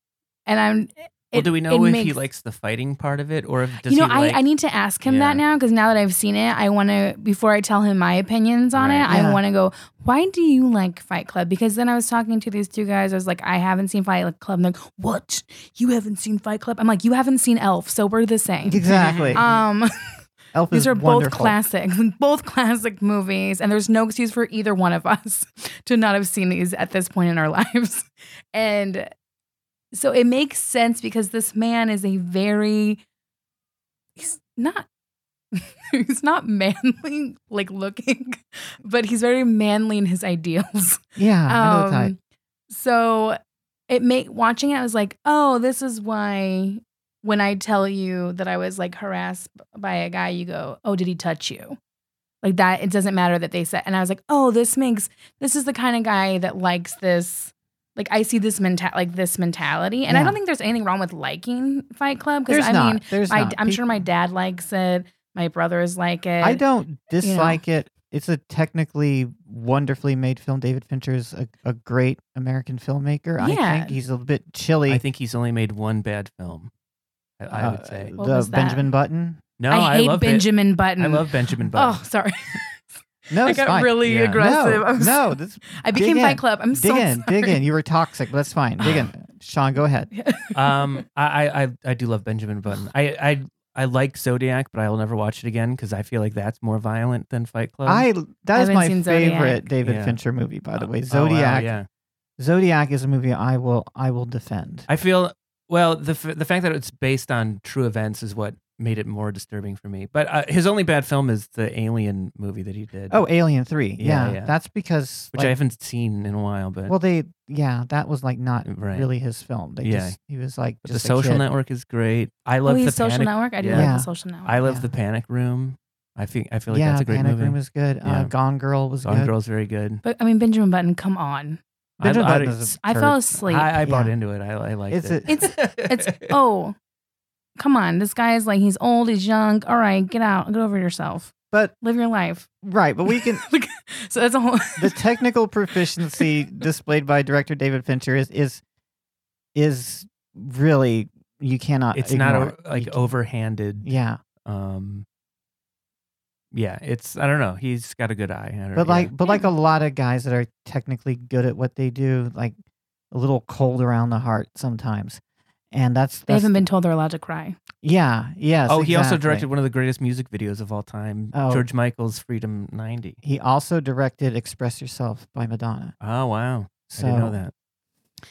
Speaker 3: and I'm,
Speaker 4: well,
Speaker 3: it-
Speaker 4: do we know if he likes the fighting part of it, or if does
Speaker 3: you know,
Speaker 4: he
Speaker 3: I,
Speaker 4: like?
Speaker 3: I need to ask him that now because now that I've seen it, I want to, before I tell him my opinions on
Speaker 4: Right.
Speaker 3: it,
Speaker 2: Yeah.
Speaker 3: I want to go, why do you like Fight Club? Because then I was talking to these two guys. I was like, I haven't seen Fight Club. And they're like, what? You haven't seen Fight Club? I'm like, you haven't seen Elf. So we're the same.
Speaker 2: Exactly.
Speaker 3: Um,
Speaker 2: Elf
Speaker 3: these
Speaker 2: is
Speaker 3: are both
Speaker 2: wonderful.
Speaker 3: classic, both classic movies, and there's no excuse for either one of us to not have seen these at this point in our lives. And so it makes sense because this man is a very he's not he's not manly like looking, but he's very manly in his ideals.
Speaker 2: Yeah, I know.
Speaker 3: Um, so it make watching it, I was like, oh, this is why when I tell you that I was like harassed by a guy, you go, oh, did he touch you? Like that, it doesn't matter that they said. And I was like, oh, this makes this is the kind of guy that likes this. Like I see this mental like this mentality, and I don't think there's anything wrong with liking Fight Club because I
Speaker 2: not.
Speaker 3: mean,
Speaker 2: There's
Speaker 3: my,
Speaker 2: not.
Speaker 3: I'm sure my dad likes it. My brothers like it.
Speaker 2: I don't dislike it. It's a technically wonderfully made film. David Fincher's a, a great American filmmaker.
Speaker 3: Yeah.
Speaker 2: I think he's a bit chilly.
Speaker 4: I think he's only made one bad film. I, I would
Speaker 2: Uh,
Speaker 4: say.
Speaker 3: What
Speaker 2: the
Speaker 3: was that?
Speaker 2: Benjamin Button.
Speaker 4: No,
Speaker 3: I hate
Speaker 4: love Ben-
Speaker 3: Benjamin Button.
Speaker 4: I love Benjamin Button.
Speaker 3: Oh, sorry.
Speaker 2: No,
Speaker 3: I got
Speaker 2: fine.
Speaker 3: really
Speaker 4: Yeah.
Speaker 3: aggressive.
Speaker 2: No,
Speaker 3: I'm
Speaker 2: no, this,
Speaker 3: I became
Speaker 2: dig
Speaker 3: Fight. Club. I'm
Speaker 2: dig
Speaker 3: so
Speaker 2: in, dig
Speaker 3: sorry.
Speaker 2: in. You were toxic, but that's fine. Dig in, Shawn. Go ahead.
Speaker 4: um, I, I, I, I do love Benjamin Button. I, I, I like Zodiac, but I will never watch it again because I feel like that's more violent than Fight Club.
Speaker 2: I that is
Speaker 3: haven't
Speaker 2: my favorite
Speaker 3: Zodiac.
Speaker 2: David
Speaker 4: Yeah.
Speaker 2: Fincher movie, by the way.
Speaker 4: Oh, wow,
Speaker 2: Zodiac
Speaker 4: yeah.
Speaker 2: Zodiac is a movie I will I will defend.
Speaker 4: I feel well the f- the fact that it's based on true events is what made it more disturbing for me. But uh, his only bad film is the Alien movie that he did.
Speaker 2: oh, Alien Three.
Speaker 4: Yeah,
Speaker 2: Yeah,
Speaker 4: yeah.
Speaker 2: that's because
Speaker 4: which
Speaker 2: like,
Speaker 4: I haven't seen in a while. But
Speaker 2: well they yeah that was like not
Speaker 4: Right.
Speaker 2: really his film. They
Speaker 4: Yeah.
Speaker 2: just he was like
Speaker 4: But the
Speaker 2: just a
Speaker 4: Social
Speaker 2: kid.
Speaker 4: Network is great. I
Speaker 3: Oh,
Speaker 4: love the
Speaker 3: Social
Speaker 4: Panic.
Speaker 3: Network. I do
Speaker 4: yeah.
Speaker 3: like the Social Network.
Speaker 4: I love
Speaker 3: yeah.
Speaker 4: the Panic Room. I think I feel like
Speaker 2: yeah,
Speaker 4: that's a great
Speaker 2: Panic
Speaker 4: movie.
Speaker 2: Room was good.
Speaker 4: Yeah.
Speaker 2: Uh, Gone Girl was
Speaker 4: Gone
Speaker 2: good.
Speaker 4: Girl's very good.
Speaker 3: But I mean, Benjamin Button, come on.
Speaker 2: Benjamin
Speaker 4: I,
Speaker 2: Button
Speaker 4: I,
Speaker 2: is a
Speaker 3: I
Speaker 2: turd.
Speaker 3: fell asleep.
Speaker 4: I, I bought
Speaker 2: Yeah.
Speaker 4: into it. I, I liked
Speaker 2: It's
Speaker 4: it.
Speaker 2: a-
Speaker 3: It's- it's oh, come on. This guy is like he's old, he's young. All right, get out, get over yourself,
Speaker 2: But
Speaker 3: live your life.
Speaker 2: right, but we can
Speaker 3: so that's a whole.
Speaker 2: the technical proficiency displayed by director David Fincher is is is really you cannot.
Speaker 4: it's
Speaker 2: ignore
Speaker 4: not a, like
Speaker 2: You-
Speaker 4: overhanded.
Speaker 2: Yeah,
Speaker 4: Um. Yeah, it's I don't know. He's got a good eye. I don't,
Speaker 2: but
Speaker 4: yeah.
Speaker 2: like but like a lot of guys that are technically good at what they do, like a little cold around the heart sometimes, and that's,
Speaker 3: they haven't been told they're allowed to cry.
Speaker 2: Yeah, yes.
Speaker 4: oh, he also directed one of the greatest music videos of all time,
Speaker 2: Oh.
Speaker 4: George Michael's "Freedom '90."
Speaker 2: He also directed "Express Yourself" by Madonna.
Speaker 4: Oh wow,
Speaker 2: So
Speaker 4: I didn't know that.
Speaker 3: I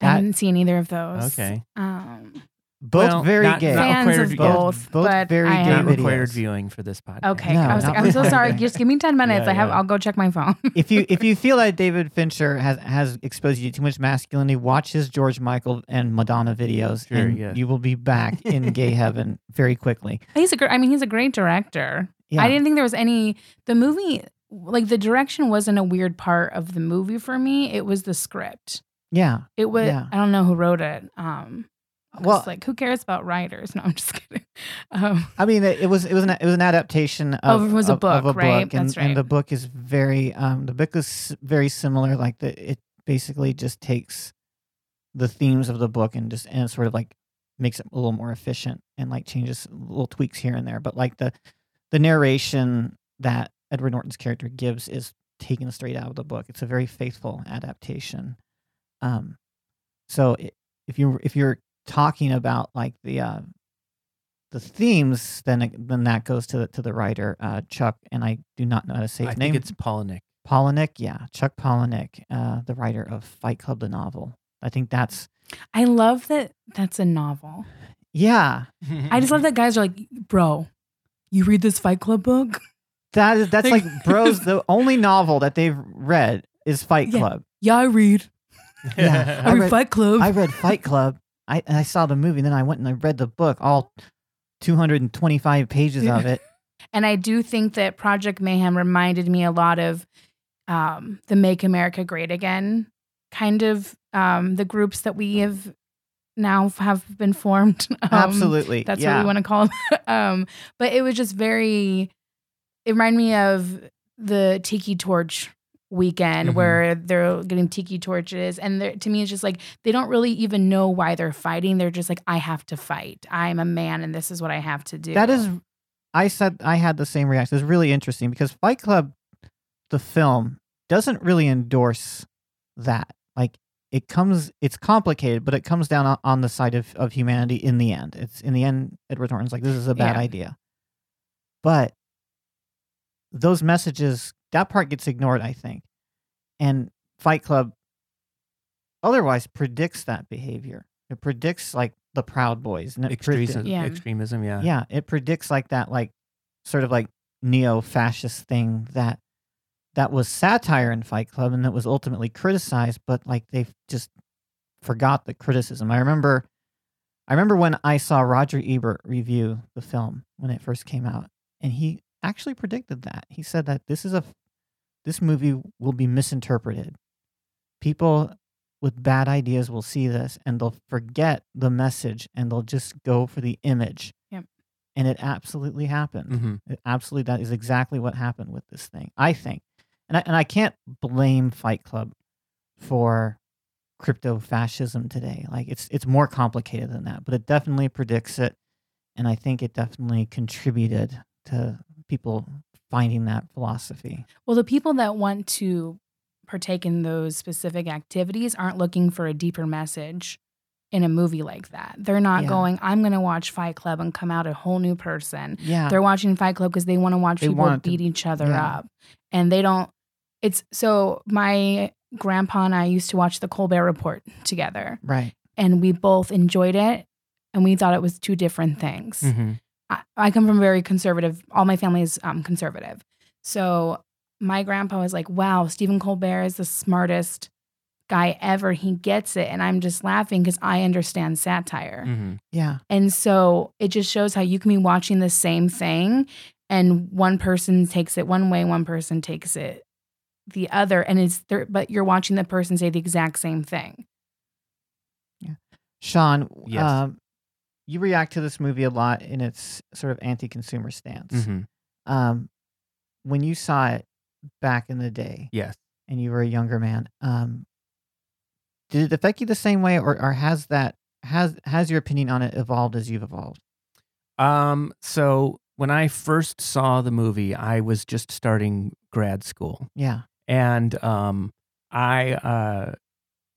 Speaker 2: That-
Speaker 3: haven't seen either of those.
Speaker 4: Okay,
Speaker 3: Um,
Speaker 2: both
Speaker 4: Well,
Speaker 2: very
Speaker 4: not-
Speaker 2: gay.
Speaker 4: not
Speaker 3: fans of
Speaker 4: to- yeah,
Speaker 3: both,
Speaker 2: both
Speaker 3: but
Speaker 2: very
Speaker 3: I
Speaker 2: gay
Speaker 4: not
Speaker 3: am-
Speaker 2: videos.
Speaker 4: required viewing for this podcast.
Speaker 3: Okay,
Speaker 2: No,
Speaker 3: I was
Speaker 2: not
Speaker 3: like, I'm so sorry. Just give me ten minutes.
Speaker 4: Yeah,
Speaker 3: I have.
Speaker 4: yeah.
Speaker 3: I'll go check my phone.
Speaker 2: if you if you feel that David Fincher has has exposed you to too much masculinity, watch his George Michael and Madonna videos,
Speaker 4: Sure,
Speaker 2: and
Speaker 4: yeah.
Speaker 2: you will be back in gay heaven very quickly.
Speaker 3: he's a great. I mean, he's a great director.
Speaker 2: Yeah.
Speaker 3: I didn't think there was any. The movie, like the direction, wasn't a weird part of the movie for me. It was the script.
Speaker 2: Yeah.
Speaker 3: It was.
Speaker 2: Yeah.
Speaker 3: I don't know who wrote it. Um, 'cause,
Speaker 2: Well-
Speaker 3: like who cares about writers? No, I'm just kidding. Um,
Speaker 2: I mean, it it was it was an it was an adaptation of,
Speaker 3: Oh, it was a
Speaker 2: of- of
Speaker 3: book, right?
Speaker 2: and,
Speaker 3: That's
Speaker 2: and the book is very um the book is very similar. Like the it basically just takes the themes of the book and just and sort of like makes it a little more efficient and like changes little tweaks here and there. But like the the narration that Edward Norton's character gives is taken straight out of the book. It's a very faithful adaptation. Um, so i if you if you're talking about like the uh, the themes, then it, then that goes to the, to the writer uh, Chuck, and I do not know how to say
Speaker 4: I
Speaker 2: his
Speaker 4: think
Speaker 2: name.
Speaker 4: it's Palahniuk.
Speaker 2: Palahniuk, yeah, Chuck Palahniuk, uh, the writer of Fight Club, the novel. I think that's
Speaker 3: I love that. That's a novel.
Speaker 2: yeah,
Speaker 3: I just love that guys are like, bro, you read this Fight Club book?
Speaker 2: that is that's like bros. The only novel that they've read is Fight Club.
Speaker 3: Yeah, I read.
Speaker 2: Yeah.
Speaker 3: I,
Speaker 2: I
Speaker 3: read,
Speaker 2: read-
Speaker 3: Fight Club.
Speaker 2: I read Fight Club. I I saw the movie, and then I went and I read the book, all 225 pages of it.
Speaker 3: And I do think that Project Mayhem reminded me a lot of um, the Make America Great Again kind of um, the groups that we have now have been formed. Um,
Speaker 2: Absolutely,
Speaker 3: That's
Speaker 2: yeah.
Speaker 3: what we want to call them. um, but it was just very, it reminded me of the Tiki Torch weekend
Speaker 4: Mhm.
Speaker 3: where they're getting tiki torches and to me it's just like they don't really even know why they're fighting they're just like i have to fight i'm a man and this is what i have to do
Speaker 2: That is, I said I had the same reaction. It's really interesting because Fight Club, the film, doesn't really endorse that. Like it comes, it's complicated, but it comes down on, on the side of, of humanity in the end. It's in the end, Edward Norton's like, this is a bad
Speaker 3: Yeah.
Speaker 2: idea. But those messages, that part gets ignored, I think. And Fight Club otherwise predicts that behavior. It predicts like the Proud Boys and it predi-
Speaker 4: Extremism,
Speaker 3: Yeah.
Speaker 4: extremism, yeah.
Speaker 2: yeah it predicts like that like sort of like neo-fascist thing that that was satire in fight club and that was ultimately criticized but like they just forgot the criticism i remember i remember when i saw roger ebert review the film when it first came out and he actually predicted that. He said that this is a this movie will be misinterpreted. People with bad ideas will see this and they'll forget the message and they'll just go for the image.
Speaker 3: Yep.
Speaker 2: and it absolutely happened.
Speaker 4: Hmm
Speaker 2: it absolutely that is exactly what happened with this thing i think. And I, and I can't blame fight club for crypto fascism today. Like it's it's more complicated than that but it definitely predicts it. And i think it definitely contributed to people finding that philosophy
Speaker 3: Well, the people that want to partake in those specific activities aren't looking for a deeper message in a movie like that. They're not
Speaker 2: Yeah.
Speaker 3: going, I'm going to watch Fight Club and come out a whole new person.
Speaker 2: yeah
Speaker 3: They're watching Fight Club because they want to watch
Speaker 2: They
Speaker 3: people
Speaker 2: it to-
Speaker 3: beat each other
Speaker 2: yeah.
Speaker 3: up. And they don't, it's so my grandpa and I used to watch the Colbert Report together,
Speaker 2: Right.
Speaker 3: and we both enjoyed it, and we thought it was two different things.
Speaker 4: hmm
Speaker 3: I, I come from very conservative. All my family is um, conservative, so my grandpa was like, "Wow, Stephen Colbert is the smartest guy ever. He gets it," and I'm just laughing because I understand satire.
Speaker 4: hmm
Speaker 2: Yeah.
Speaker 3: And so it just shows how you can be watching the same thing and one person takes it one way, one person takes it the other. And it's there, but you're watching the person say the exact same thing.
Speaker 2: Yeah.
Speaker 4: Shawn, Yes.
Speaker 2: um, you react to this movie a lot in its sort of anti-consumer stance.
Speaker 4: hmm
Speaker 2: Um, when you saw it back in the day,
Speaker 4: Yes.
Speaker 2: and you were a younger man, um, did it affect you the same way, or, or has that has has your opinion on it evolved as you've evolved?
Speaker 4: Um, so when I first saw the movie, I was just starting grad school.
Speaker 2: Yeah.
Speaker 4: and um, I uh,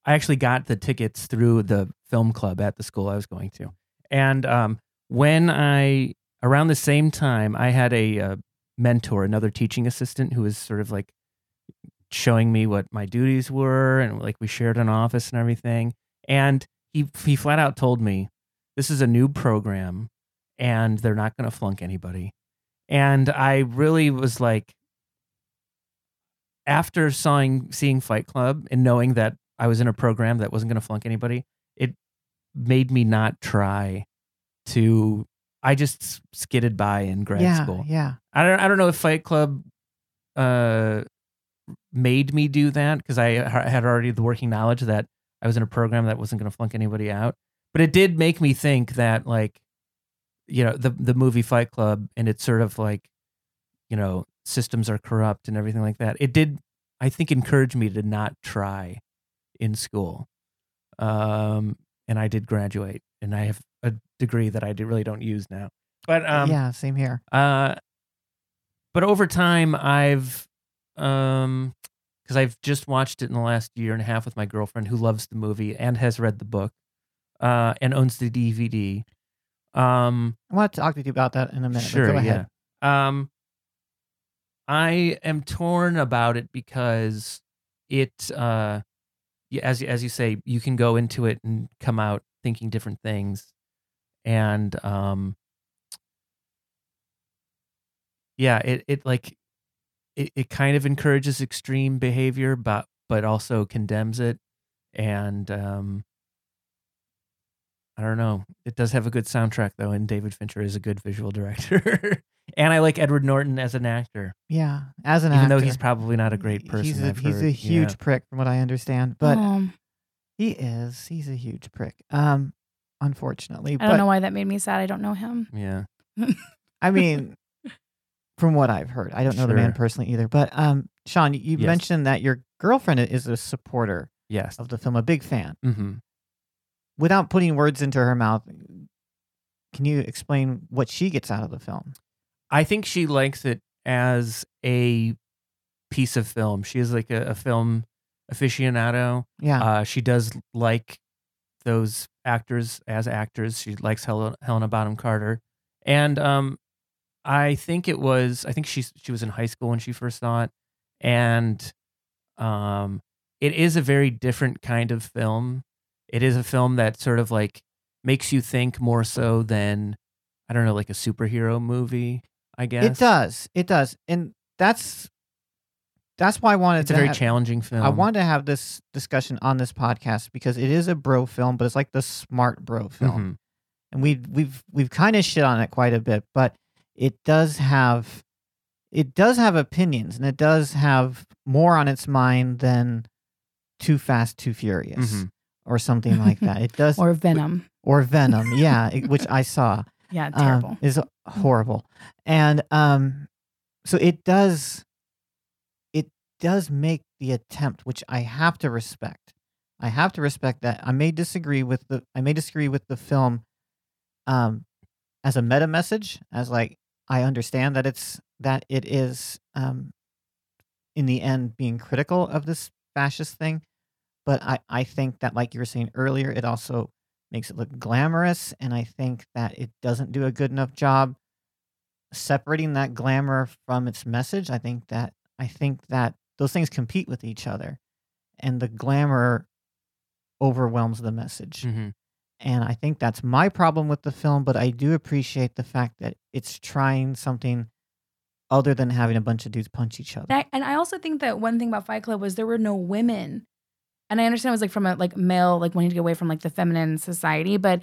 Speaker 4: I actually got the tickets through the film club at the school I was going to, and um, when I around the same time I had a, uh mentor, another teaching assistant who was sort of like showing me what my duties were, and like we shared an office and everything, and he he flat out told me this is a new program and they're not going to flunk anybody. And I really was like, after seeing seeing Fight Club and knowing that I was in a program that wasn't going to flunk anybody, made me not try to. I just skidded by in grad
Speaker 2: yeah.
Speaker 4: school.
Speaker 2: Yeah.
Speaker 4: I don't. I don't know if Fight Club uh, made me do that because I had already the working knowledge that I was in a program that wasn't going to flunk anybody out. But it did make me think that, like, you know, the the movie Fight Club, and it's sort of like, you know, systems are corrupt and everything like that. It did, I think, encourage me to not try in school. Um, and I did graduate, and I have a degree that I really don't use now. But um,
Speaker 2: yeah. Same here.
Speaker 4: uh, but over time, I've, um, because I've just watched it in the last year and a half with my girlfriend who loves the movie and has read the book, uh, and owns the DVD. Um,
Speaker 2: I want to talk to you about that in a minute.
Speaker 4: sure,
Speaker 2: go ahead.
Speaker 4: yeah. Um, I am torn about it because it, uh, as as you say, you can go into it and come out thinking different things, and um, yeah, it it like it, it kind of encourages extreme behavior, but but also condemns it, and um, I don't know. It does have a good soundtrack though, and David Fincher is a good visual director, and I like Edward Norton as an actor,
Speaker 2: Yeah. As an actor.
Speaker 4: even
Speaker 2: actor,
Speaker 4: though he's probably not a great person.
Speaker 2: He's a,
Speaker 4: I've
Speaker 2: he's
Speaker 4: heard.
Speaker 2: a huge
Speaker 4: Yeah.
Speaker 2: prick, from what I understand. But
Speaker 3: Um,
Speaker 2: he is. He's a huge prick. Um, unfortunately.
Speaker 3: I
Speaker 2: but
Speaker 3: don't know why that made me sad. I don't know him.
Speaker 4: Yeah.
Speaker 2: I mean, from what I've heard, I don't know the man personally either. But um, Shawn, you
Speaker 4: Yes.
Speaker 2: mentioned that your girlfriend is a supporter
Speaker 4: Yes.
Speaker 2: of the film, a big fan.
Speaker 4: hmm
Speaker 2: Without putting words into her mouth, can you explain what she gets out of the film?
Speaker 4: I think she likes it as a piece of film. She is like a, a film aficionado.
Speaker 2: Yeah.
Speaker 4: Uh, she does like those actors as actors. She likes Hel- Helena Bonham Carter, and um, I think it was. I think she she was in high school when she first saw it, and um, it is a very different kind of film. It is a film that sort of like makes you think more so than I don't know, like a superhero movie. I guess
Speaker 2: it does. It does. And that's that's why I wanted
Speaker 4: It's
Speaker 2: to
Speaker 4: a very
Speaker 2: have-
Speaker 4: challenging film.
Speaker 2: I wanted to have this discussion on this podcast because it is a bro film, but it's like the smart bro film.
Speaker 4: Mhm.
Speaker 2: and we we've we've kind of shit on it quite a bit, but it does have it does have opinions and it does have more on its mind than Too Fast, Too Furious
Speaker 4: Mhm.
Speaker 2: or something like that. It does
Speaker 3: Or Venom.
Speaker 2: or Venom, yeah, it- which I saw
Speaker 3: Yeah,
Speaker 2: um,
Speaker 3: terrible.
Speaker 2: is horrible, and um, so it does it does make the attempt, which I have to respect. I have to respect that. I may disagree with the I may disagree with the film um as a meta message, as like I understand that it's that it is um in the end being critical of this fascist thing. But I, I think that like you were saying earlier, it also makes it look glamorous, and I think that it doesn't do a good enough job separating that glamour from its message. I think that I think that those things compete with each other. and the glamour overwhelms the message.
Speaker 4: Mhm.
Speaker 2: And I think that's my problem with the film, but I do appreciate the fact that it's trying something other than having a bunch of dudes punch each other.
Speaker 3: That, and I also think that one thing about Fight Club was there were no women. And I understand it was like from a like male, like wanting to get away from like the feminine society. But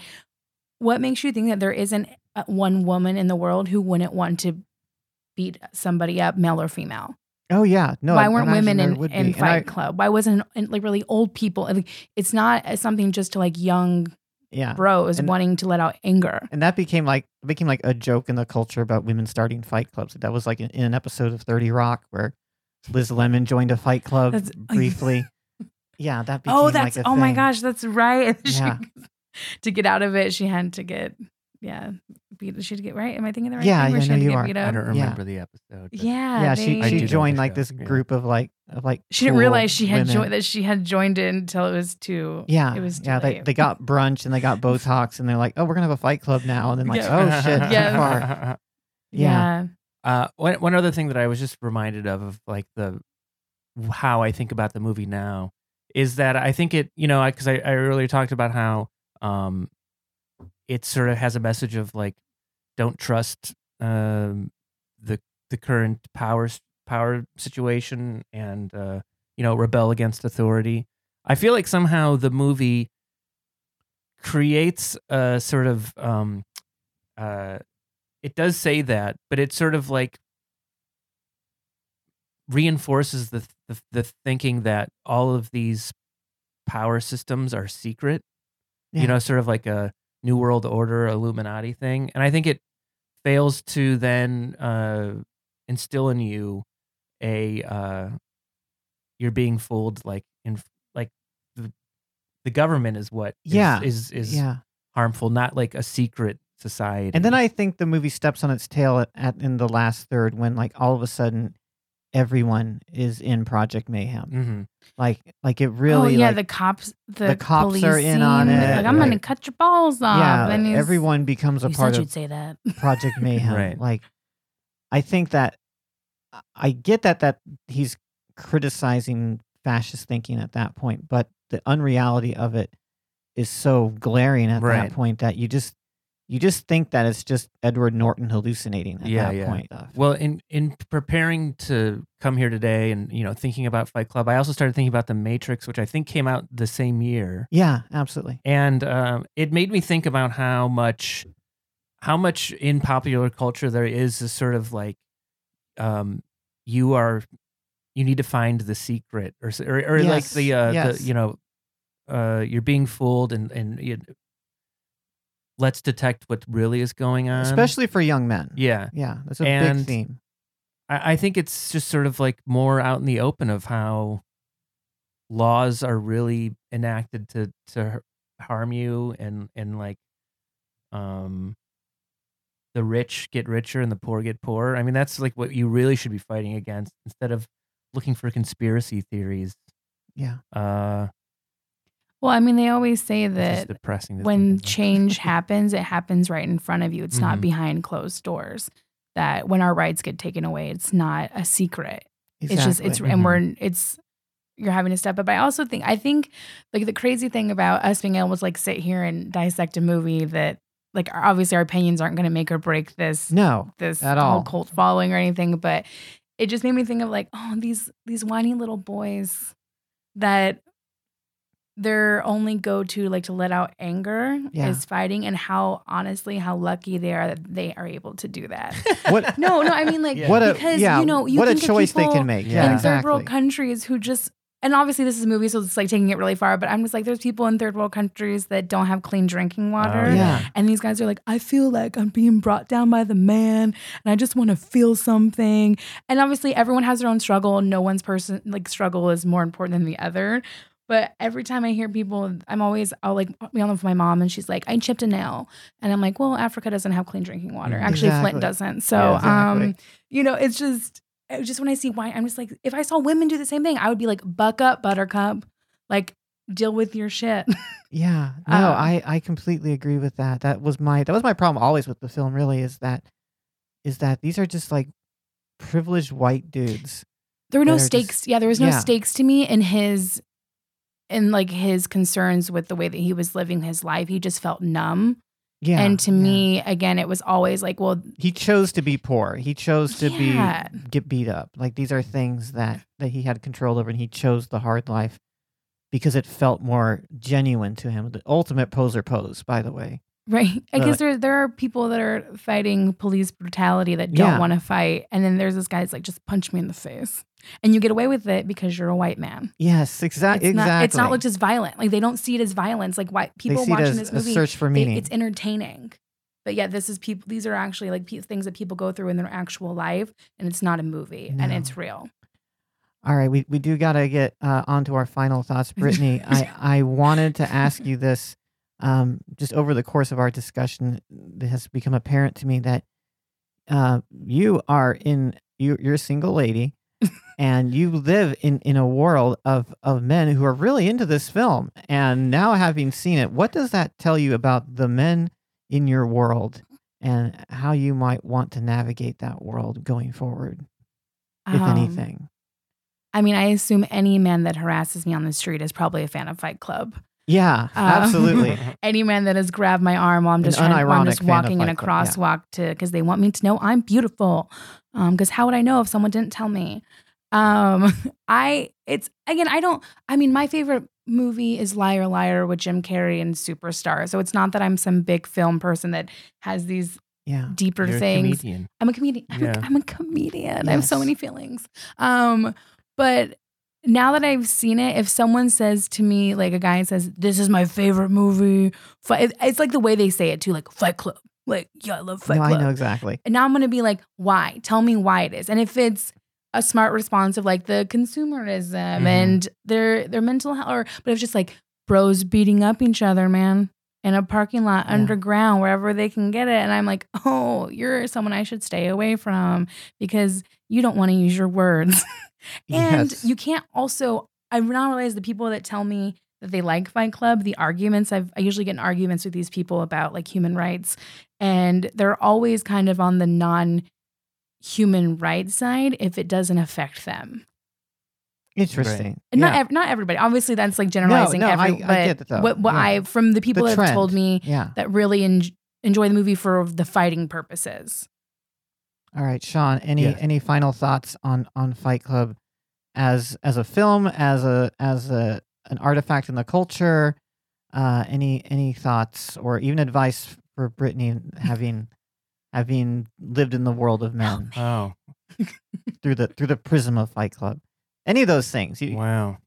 Speaker 3: what makes you think that there isn't uh, one woman in the world who wouldn't want to beat somebody up, male or female?
Speaker 2: oh yeah, no.
Speaker 3: Why weren't women in, in.
Speaker 2: And I-
Speaker 3: Fight Club? Why wasn't it, like really old people? Like, it's not uh, something just to like young
Speaker 2: yeah,
Speaker 3: bros
Speaker 2: And-
Speaker 3: wanting to let out anger.
Speaker 2: and that became like became like a joke in the culture about women starting fight clubs. That was like in, in an episode of Thirty Rock where Liz Lemon joined a fight club
Speaker 3: That's-
Speaker 2: briefly. Yeah, that became
Speaker 3: Oh, that's
Speaker 2: like a
Speaker 3: oh my gosh, that's right. She-
Speaker 2: Yeah.
Speaker 3: to get out of it, she had to get yeah beat. She had to get right. Am I thinking the right
Speaker 2: Yeah,
Speaker 3: thing?
Speaker 2: Yeah,
Speaker 3: she
Speaker 2: no, you are.
Speaker 4: I
Speaker 3: up?
Speaker 4: don't
Speaker 2: Yeah.
Speaker 4: remember the episode.
Speaker 3: Yeah,
Speaker 2: Yeah,
Speaker 3: they-
Speaker 2: she she joined like
Speaker 4: show,
Speaker 2: this
Speaker 4: yeah.
Speaker 2: group of like of like
Speaker 3: She didn't realize she had joined that she had joined in until it was too.
Speaker 2: Yeah,
Speaker 3: it was too
Speaker 2: yeah. They
Speaker 3: late.
Speaker 2: they got brunch and they got Botox and they're like, oh, we're gonna have a fight club now, and then like,
Speaker 3: Yeah.
Speaker 2: oh shit, too
Speaker 3: Yes.
Speaker 2: far. Yeah.
Speaker 4: Uh, one one other thing that I was just reminded of of like the how I think about the movie now is that I think it you know because I, I earlier talked about how um it sort of has a message of like don't trust um the the current power power situation and uh you know rebel against authority. I feel like somehow the movie creates a sort of um uh it does say that, but it sort of like reinforces the, the the thinking that all of these power systems are secret.
Speaker 2: Yeah.
Speaker 4: You know, sort of like a New World Order Illuminati thing, and I think it fails to then uh, instill in you a uh, you're being fooled like in like the, the government is what is-
Speaker 2: Yeah.
Speaker 4: is is,
Speaker 2: yeah.
Speaker 4: harmful, not like a secret society.
Speaker 2: And then I think the movie steps on its tail at, at in the last third when like all of a sudden everyone is in Project Mayhem.
Speaker 4: hmm
Speaker 2: Like like it really.
Speaker 3: oh
Speaker 2: really
Speaker 3: yeah,
Speaker 2: like
Speaker 3: the cops. The,
Speaker 2: the cops are in
Speaker 3: policing,
Speaker 2: on
Speaker 3: like, I'm gonna cut your balls off.
Speaker 2: yeah,
Speaker 3: and
Speaker 2: everyone becomes a
Speaker 3: you
Speaker 2: part
Speaker 3: said
Speaker 2: of
Speaker 3: you'd say that.
Speaker 2: Project Mayhem.
Speaker 4: Right.
Speaker 2: Like, I think that I get that that he's criticizing fascist thinking at that point, but the unreality of it is so glaring at
Speaker 4: Right.
Speaker 2: that point that you just you just think that it's just Edward Norton hallucinating at
Speaker 4: Yeah,
Speaker 2: that
Speaker 4: yeah.
Speaker 2: point.
Speaker 4: Well, in in preparing to come here today, and you know, thinking about Fight Club, I also started thinking about The Matrix, which I think came out the same year,
Speaker 2: yeah, absolutely.
Speaker 4: and um, it made me think about how much, how much in popular culture there is this sort of like, um, you are, you need to find the secret, or or, or like the uh,
Speaker 2: yes.
Speaker 4: the you know, uh, you're being fooled, and and you, let's detect what really is going on,
Speaker 2: Especially for young men.
Speaker 4: yeah.
Speaker 2: Yeah, that's a big theme.
Speaker 4: I, I think it's just sort of like more out in the open of how laws are really enacted to to harm you and and like um the rich get richer and the poor get poorer. I mean that's like what you really should be fighting against instead of looking for conspiracy theories.
Speaker 2: Yeah.
Speaker 4: Uh
Speaker 3: Well, I mean, they always say that
Speaker 4: depressing
Speaker 3: when change happens, it happens right in front of you. It's not
Speaker 4: Mhm.
Speaker 3: behind closed doors. That when our rights get taken away, it's not a secret. It's just it's
Speaker 2: Exactly.
Speaker 3: and we're it's you're having to step up. I also think I think like the crazy thing about us being able to like sit here and dissect a movie that like obviously our opinions aren't going to make or break this
Speaker 2: no.
Speaker 3: this
Speaker 2: At
Speaker 3: whole
Speaker 2: all.
Speaker 3: cult following or anything, but it just made me think of like, oh, these these whiny little boys that their only go to like to let out anger
Speaker 2: Yeah.
Speaker 3: is fighting, and how honestly how lucky they are that they are able to do that.
Speaker 2: What
Speaker 3: no, no, I mean like
Speaker 4: Yeah.
Speaker 2: what a
Speaker 3: because
Speaker 2: yeah,
Speaker 3: you know you
Speaker 2: what a
Speaker 3: think of
Speaker 2: choice they
Speaker 3: people
Speaker 2: can make.
Speaker 4: Yeah.
Speaker 2: Yeah,
Speaker 3: in
Speaker 2: exactly.
Speaker 3: third world countries who just and obviously this is a movie, so it's like taking it really far. But I'm just like, there's people in third world countries that don't have clean drinking oh, water.
Speaker 4: Oh,
Speaker 2: yeah.
Speaker 3: And these guys are like, I feel like I'm being brought down by the man and I just want to feel something. And obviously everyone has their own struggle. No one's person like struggle is more important than the other. But every time I hear people, I'm always I'll like be on with my mom and she's like, I chipped a nail. And I'm like, well, Africa doesn't have clean drinking water.
Speaker 4: Mhm.
Speaker 3: Actually,
Speaker 2: Exactly.
Speaker 3: Flint doesn't. So
Speaker 4: Yeah,
Speaker 2: exactly.
Speaker 3: um, you know, it's just it's just when I see why I'm just like, if I saw women do the same thing, I would be like, buck up, buttercup. Like, deal with your shit.
Speaker 2: Yeah, no,
Speaker 3: Um,
Speaker 2: I I completely agree with that. That was my that was my problem always with the film. Really, is that is that these are just like privileged white dudes.
Speaker 3: There were no
Speaker 2: are just-
Speaker 3: stakes. yeah, there was no
Speaker 2: yeah.
Speaker 3: stakes to me in his in like his concerns with the way that he was living his life, he just felt numb.
Speaker 2: Yeah.
Speaker 3: and to
Speaker 2: yeah.
Speaker 3: me, again, it was always like, well,
Speaker 2: he chose to be poor. He chose to
Speaker 3: Yeah.
Speaker 2: be get beat up. Like these are things that that he had control over, and he chose the hard life because it felt more genuine to him. The ultimate poser pose, by the way.
Speaker 3: right. I guess there there are people that are fighting police brutality that don't want to fight, and then there's this guy that's like, just punch me in the face, and you get away with it because you're a white man.
Speaker 2: Yes, exactly.
Speaker 3: It's
Speaker 2: exactly.
Speaker 3: not. It's not looked as violent. Like they don't see it as violence. Like white people watching
Speaker 2: as
Speaker 3: this
Speaker 2: a
Speaker 3: movie,
Speaker 2: search for
Speaker 3: they- it's entertaining. But yet, this is people. These are actually like pe- things that people go through in their actual life, and it's not a movie, and it's real.
Speaker 2: All right, we, we do got to get uh, on to our final thoughts. Brittanie, I, I wanted to ask you this um, just over the course of our discussion. It has become apparent to me that uh, you are in, you, you're a single lady and you live in, in a world of, of men who are really into this film. And now, having seen it, what does that tell you about the men in your world and how you might want to navigate that world going forward, if
Speaker 3: Um,
Speaker 2: anything?
Speaker 3: I mean, I assume any man that harasses me on the street is probably a fan of Fight Club.
Speaker 2: Yeah,
Speaker 3: Uh,
Speaker 2: absolutely.
Speaker 3: Any man that has grabbed my arm while I'm just trying, while I'm just walking in a
Speaker 2: Club, yeah.
Speaker 3: crosswalk to because they want me to know I'm beautiful. Because how would I know if someone didn't tell me? Um, I it's again I don't. I mean, my favorite movie is Liar Liar with Jim Carrey and Superstar. So it's not that I'm some big film person that has these
Speaker 2: yeah.
Speaker 3: deeper things.
Speaker 4: comedian.
Speaker 3: I'm a comedian. I'm,
Speaker 4: Yeah.
Speaker 3: a, I'm a comedian. I have so many feelings. Um, but now that I've seen it, if someone says to me, like a guy says, "This is my favorite movie," it's like the way they say it too, like Fight Club. Like, yeah, I love Fight
Speaker 2: no,
Speaker 3: Club.
Speaker 2: I know exactly.
Speaker 3: And now I'm gonna be like, why? Tell me why it is. And if it's a smart response of like the consumerism
Speaker 4: Mhm.
Speaker 3: and their their mental health, or but it's just like bros beating up each other, man, in a parking lot
Speaker 2: Yeah.
Speaker 3: underground wherever they can get it, and I'm like, oh, you're someone I should stay away from because you don't want to use your words, and
Speaker 2: Yes.
Speaker 3: you can't also. I now realize the people that tell me that they like Fight Club, the arguments I've I usually get in arguments with these people about like human rights, and they're always kind of on the non human rights side if it doesn't affect them.
Speaker 2: Interesting.
Speaker 3: And Not
Speaker 2: yeah.
Speaker 3: ev- not everybody. Obviously, that's like generalizing.
Speaker 2: no, I-
Speaker 3: every,
Speaker 2: I
Speaker 3: but
Speaker 2: get it, though.
Speaker 3: What, what
Speaker 2: Yeah.
Speaker 3: I from the people
Speaker 2: The
Speaker 3: that have told me
Speaker 2: yeah.
Speaker 3: that really en- enjoy the movie for the fighting purposes.
Speaker 2: All right, Shawn. Any
Speaker 4: Yeah.
Speaker 2: any final thoughts on on Fight Club as as a film, as a as a an artifact in the culture? Uh, any any thoughts or even advice for Brittanie having having lived in the world of men
Speaker 4: Oh,
Speaker 2: through the through the prism of Fight Club? Any of those things? You,
Speaker 4: wow.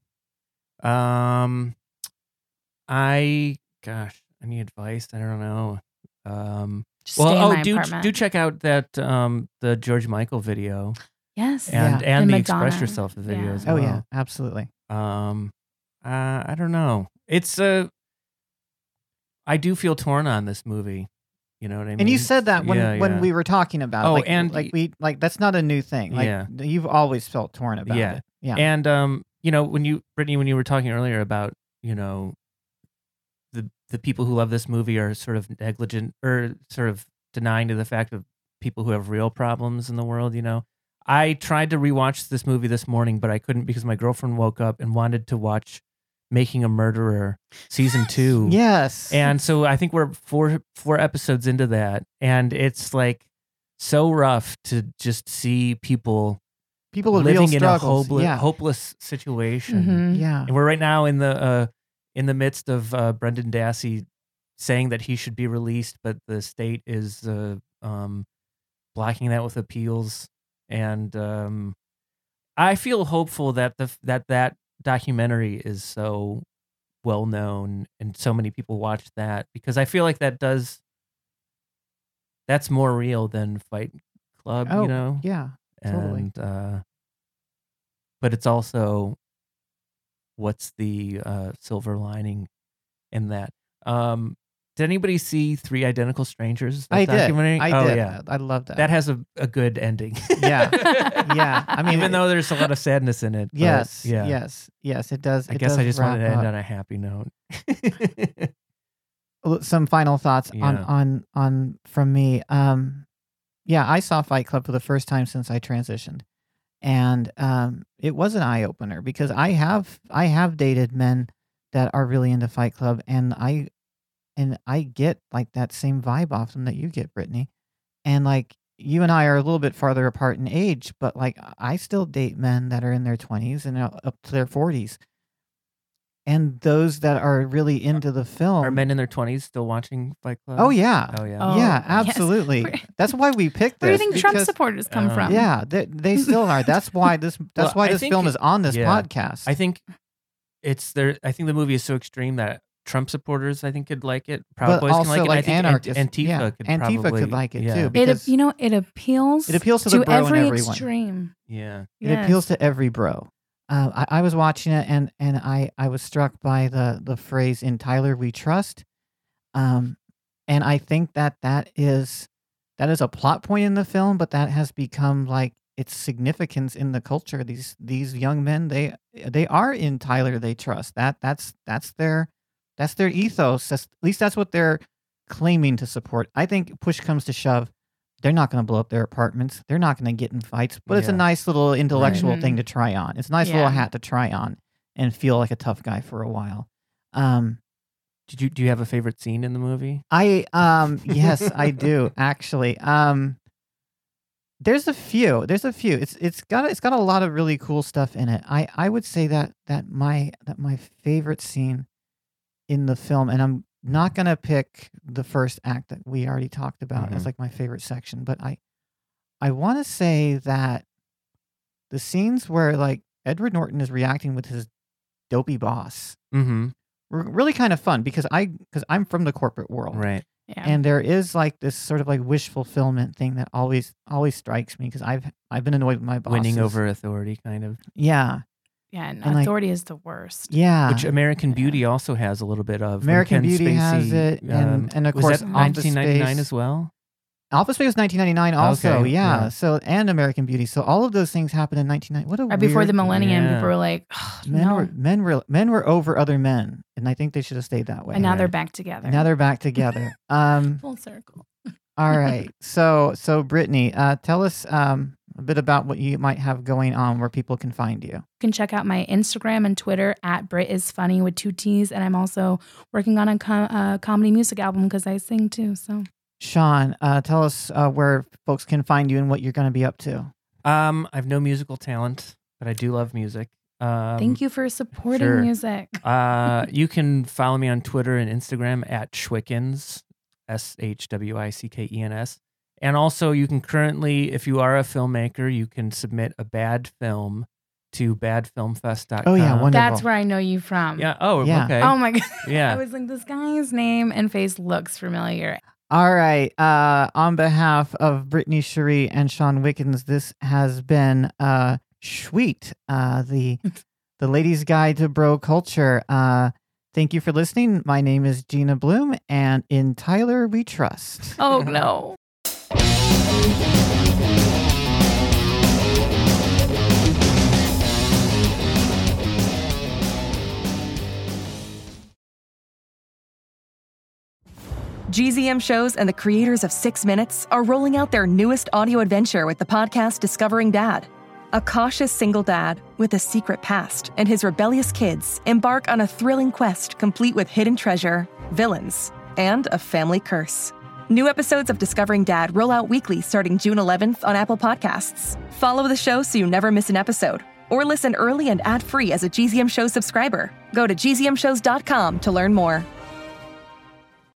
Speaker 4: Um, I gosh, any advice? I don't know. Um,
Speaker 3: Just
Speaker 4: well,
Speaker 3: stay in
Speaker 4: oh,
Speaker 3: my
Speaker 4: do
Speaker 3: apartment.
Speaker 4: do check out that um the George Michael video
Speaker 3: yes.
Speaker 4: and
Speaker 2: Yeah.
Speaker 4: and,
Speaker 3: And
Speaker 4: the
Speaker 3: Madonna.
Speaker 4: Express Yourself video
Speaker 3: Yeah.
Speaker 4: as
Speaker 2: oh yeah, absolutely.
Speaker 4: Um, uh, I don't know. It's a. I do feel torn on this movie. You know what I mean?
Speaker 2: And you said that when
Speaker 4: Yeah,
Speaker 2: when
Speaker 4: yeah.
Speaker 2: we were talking about.
Speaker 4: Oh,
Speaker 2: like,
Speaker 4: and
Speaker 2: like we like that's not a new thing. Like
Speaker 4: Yeah.
Speaker 2: you've always felt torn about
Speaker 4: Yeah.
Speaker 2: it. Yeah.
Speaker 4: And um, you know, when you Brittanie, when you were talking earlier about, you know, the the people who love this movie are sort of negligent or sort of denying to the fact of people who have real problems in the world, you know. I tried to rewatch this movie this morning, but I couldn't because my girlfriend woke up and wanted to watch Making a Murderer season 2.
Speaker 2: yes.
Speaker 4: And so I think we're four four episodes into that and it's like so rough to just see people
Speaker 2: people
Speaker 4: living in a
Speaker 2: struggles.
Speaker 4: hopeless,
Speaker 2: yeah.
Speaker 4: hopeless situation.
Speaker 3: Mhm.
Speaker 2: Yeah.
Speaker 4: And we're right now in the uh, in the midst of uh, Brendan Dassey saying that he should be released, but the state is uh, um, blocking that with appeals. And um, I feel hopeful that the that that documentary is so well known and so many people watch that because I feel like that does that's more real than Fight Club,
Speaker 2: Oh,
Speaker 4: you know
Speaker 2: Yeah. totally.
Speaker 4: uh but it's also what's the uh silver lining in that um did anybody see three identical strangers
Speaker 2: I did.
Speaker 4: documentary?
Speaker 2: I
Speaker 4: oh
Speaker 2: did.
Speaker 4: yeah
Speaker 2: I love that.
Speaker 4: that has a, a good ending
Speaker 2: Yeah. Yeah. I mean,
Speaker 4: even
Speaker 2: it-
Speaker 4: though there's a lot of sadness in it
Speaker 2: yes.
Speaker 4: yeah
Speaker 2: Yes. Yes. It does.
Speaker 4: i
Speaker 2: it
Speaker 4: guess i just wanted to end
Speaker 2: up.
Speaker 4: on a happy note
Speaker 2: Some final thoughts on on on from me. Um, yeah, I saw Fight Club for the first time since I transitioned, and um, it was an eye opener because I have I have dated men that are really into Fight Club, and I and I get like that same vibe off them that you get, Brittanie. And like you and I are a little bit farther apart in age, but like I still date men that are in their twenties and up to their forties. And those that are really into the film
Speaker 4: Are men in their twenties still watching Fight Club?
Speaker 2: Oh yeah.
Speaker 4: Oh yeah.
Speaker 3: Oh,
Speaker 2: yeah, absolutely.
Speaker 3: Where-
Speaker 2: That's why we picked this.
Speaker 3: Where do you think Trump supporters come
Speaker 4: um,
Speaker 3: from?
Speaker 2: Yeah, they, they still are. That's why this that's
Speaker 4: Well,
Speaker 2: why this film
Speaker 4: it-
Speaker 2: is on this
Speaker 4: yeah.
Speaker 2: podcast.
Speaker 4: I think it's there. I think the movie is so extreme that Trump supporters, I think, could like it. Proud
Speaker 2: but
Speaker 4: Boys
Speaker 2: also
Speaker 4: can like, it.
Speaker 2: like
Speaker 4: I think Antifa
Speaker 2: yeah,
Speaker 4: could
Speaker 2: Antifa
Speaker 4: probably
Speaker 2: could like it
Speaker 4: yeah.
Speaker 2: too
Speaker 3: It
Speaker 2: because
Speaker 3: you know it appeals.
Speaker 2: it appeals to the bro in
Speaker 3: every
Speaker 2: everyone.
Speaker 3: extreme.
Speaker 4: Yeah.
Speaker 2: It
Speaker 3: Yes.
Speaker 2: appeals to every bro. Uh, I, I was watching it and and I I was struck by the the phrase "In Tyler we trust," um, and I think that that is that is a plot point in the film, but that has become like its significance in the culture. These these young men they they are in Tyler they trust. That that's that's their that's their ethos. That's, at least that's what they're claiming to support. I think push comes to shove, they're not going to blow up their apartments. They're not going to get in fights. But it's a nice little intellectual
Speaker 3: Right.
Speaker 2: thing to try on. It's a nice little hat to try on and feel like a tough guy for a while. Um,
Speaker 4: Did you do you have a favorite scene in the movie?
Speaker 2: I um yes, I do actually. Um there's a few. There's a few. It's it's got it's got a lot of really cool stuff in it. I I would say that that my that my favorite scene in the film and I'm not going to pick the first act that we already talked about as
Speaker 4: Mhm.
Speaker 2: like my favorite section, but I I want to say that the scenes where like Edward Norton is reacting with his dopey boss
Speaker 4: Mm-hmm.
Speaker 2: were really kind of fun because I because I'm from the corporate world
Speaker 4: Right.
Speaker 3: Yeah.
Speaker 2: and there is like this sort of like wish fulfillment thing that always always strikes me because I've I've been annoyed with my bosses.
Speaker 4: Winning over authority, kind of.
Speaker 2: yeah,
Speaker 3: yeah, and,
Speaker 2: and, like-
Speaker 3: authority is the worst.
Speaker 2: yeah.
Speaker 4: Which American
Speaker 3: Yeah.
Speaker 4: Beauty also has a little bit of.
Speaker 2: American
Speaker 4: Ken
Speaker 2: Beauty has it, and-
Speaker 4: um,
Speaker 2: and of
Speaker 4: was
Speaker 2: course
Speaker 4: that
Speaker 2: Office
Speaker 4: 1999
Speaker 2: Space.
Speaker 4: as well.
Speaker 2: Office Space was 1999 also.
Speaker 4: Okay,
Speaker 2: yeah.
Speaker 4: yeah.
Speaker 2: So and American Beauty. So all of those things happened in 1990. What a
Speaker 3: Right before the millennium,
Speaker 4: Yeah.
Speaker 3: people were like, "Ugh,
Speaker 2: men
Speaker 3: no.
Speaker 2: were men were men were over other men, and I think they should have stayed that way.
Speaker 3: and now they're back together.
Speaker 2: And now they're back together. Um.
Speaker 3: full circle.
Speaker 2: All right. So so Brittanie, uh, tell us um a bit about what you might have going on where people can find you.
Speaker 3: You can check out my Instagram and Twitter at Brit is funny with two T's, and I'm also working on a com- uh, comedy music album because I sing too. So
Speaker 2: Shawn, uh, tell us uh, where folks can find you and what you're going to be up to.
Speaker 4: Um, I have no musical talent, but I do love music. Um,
Speaker 3: thank you for supporting
Speaker 4: sure.
Speaker 3: music.
Speaker 4: Uh, you can follow me on Twitter and Instagram at Shwickens, S H W I C K E N S. And also, you can currently, if you are a filmmaker, you can submit a bad film to badfilmfest.com.
Speaker 2: Oh, yeah, wonderful.
Speaker 3: That's where I know you from.
Speaker 4: Yeah. Oh,
Speaker 2: Yeah.
Speaker 4: okay.
Speaker 3: Oh my god.
Speaker 4: yeah.
Speaker 3: I was like, this guy's name and face looks familiar.
Speaker 2: All right. Uh, on behalf of Brittanie Sheree and Shawn Wickens, this has been uh, Sweet, uh, the the ladies' guide to bro culture. Uh, thank you for listening. My name is Jeena Bloom, and in Tyler we trust.
Speaker 3: Oh no.
Speaker 5: GZM shows and the creators of Six Minutes are rolling out their newest audio adventure with the podcast Discovering Dad. A cautious single dad with a secret past and his rebellious kids embark on a thrilling quest complete with hidden treasure, villains, and a family curse. New episodes of Discovering Dad roll out weekly starting June 11th on Apple Podcasts. Follow the show so you never miss an episode, or listen early and ad free as a GZM Show subscriber. Go to gzmshows.com to learn more.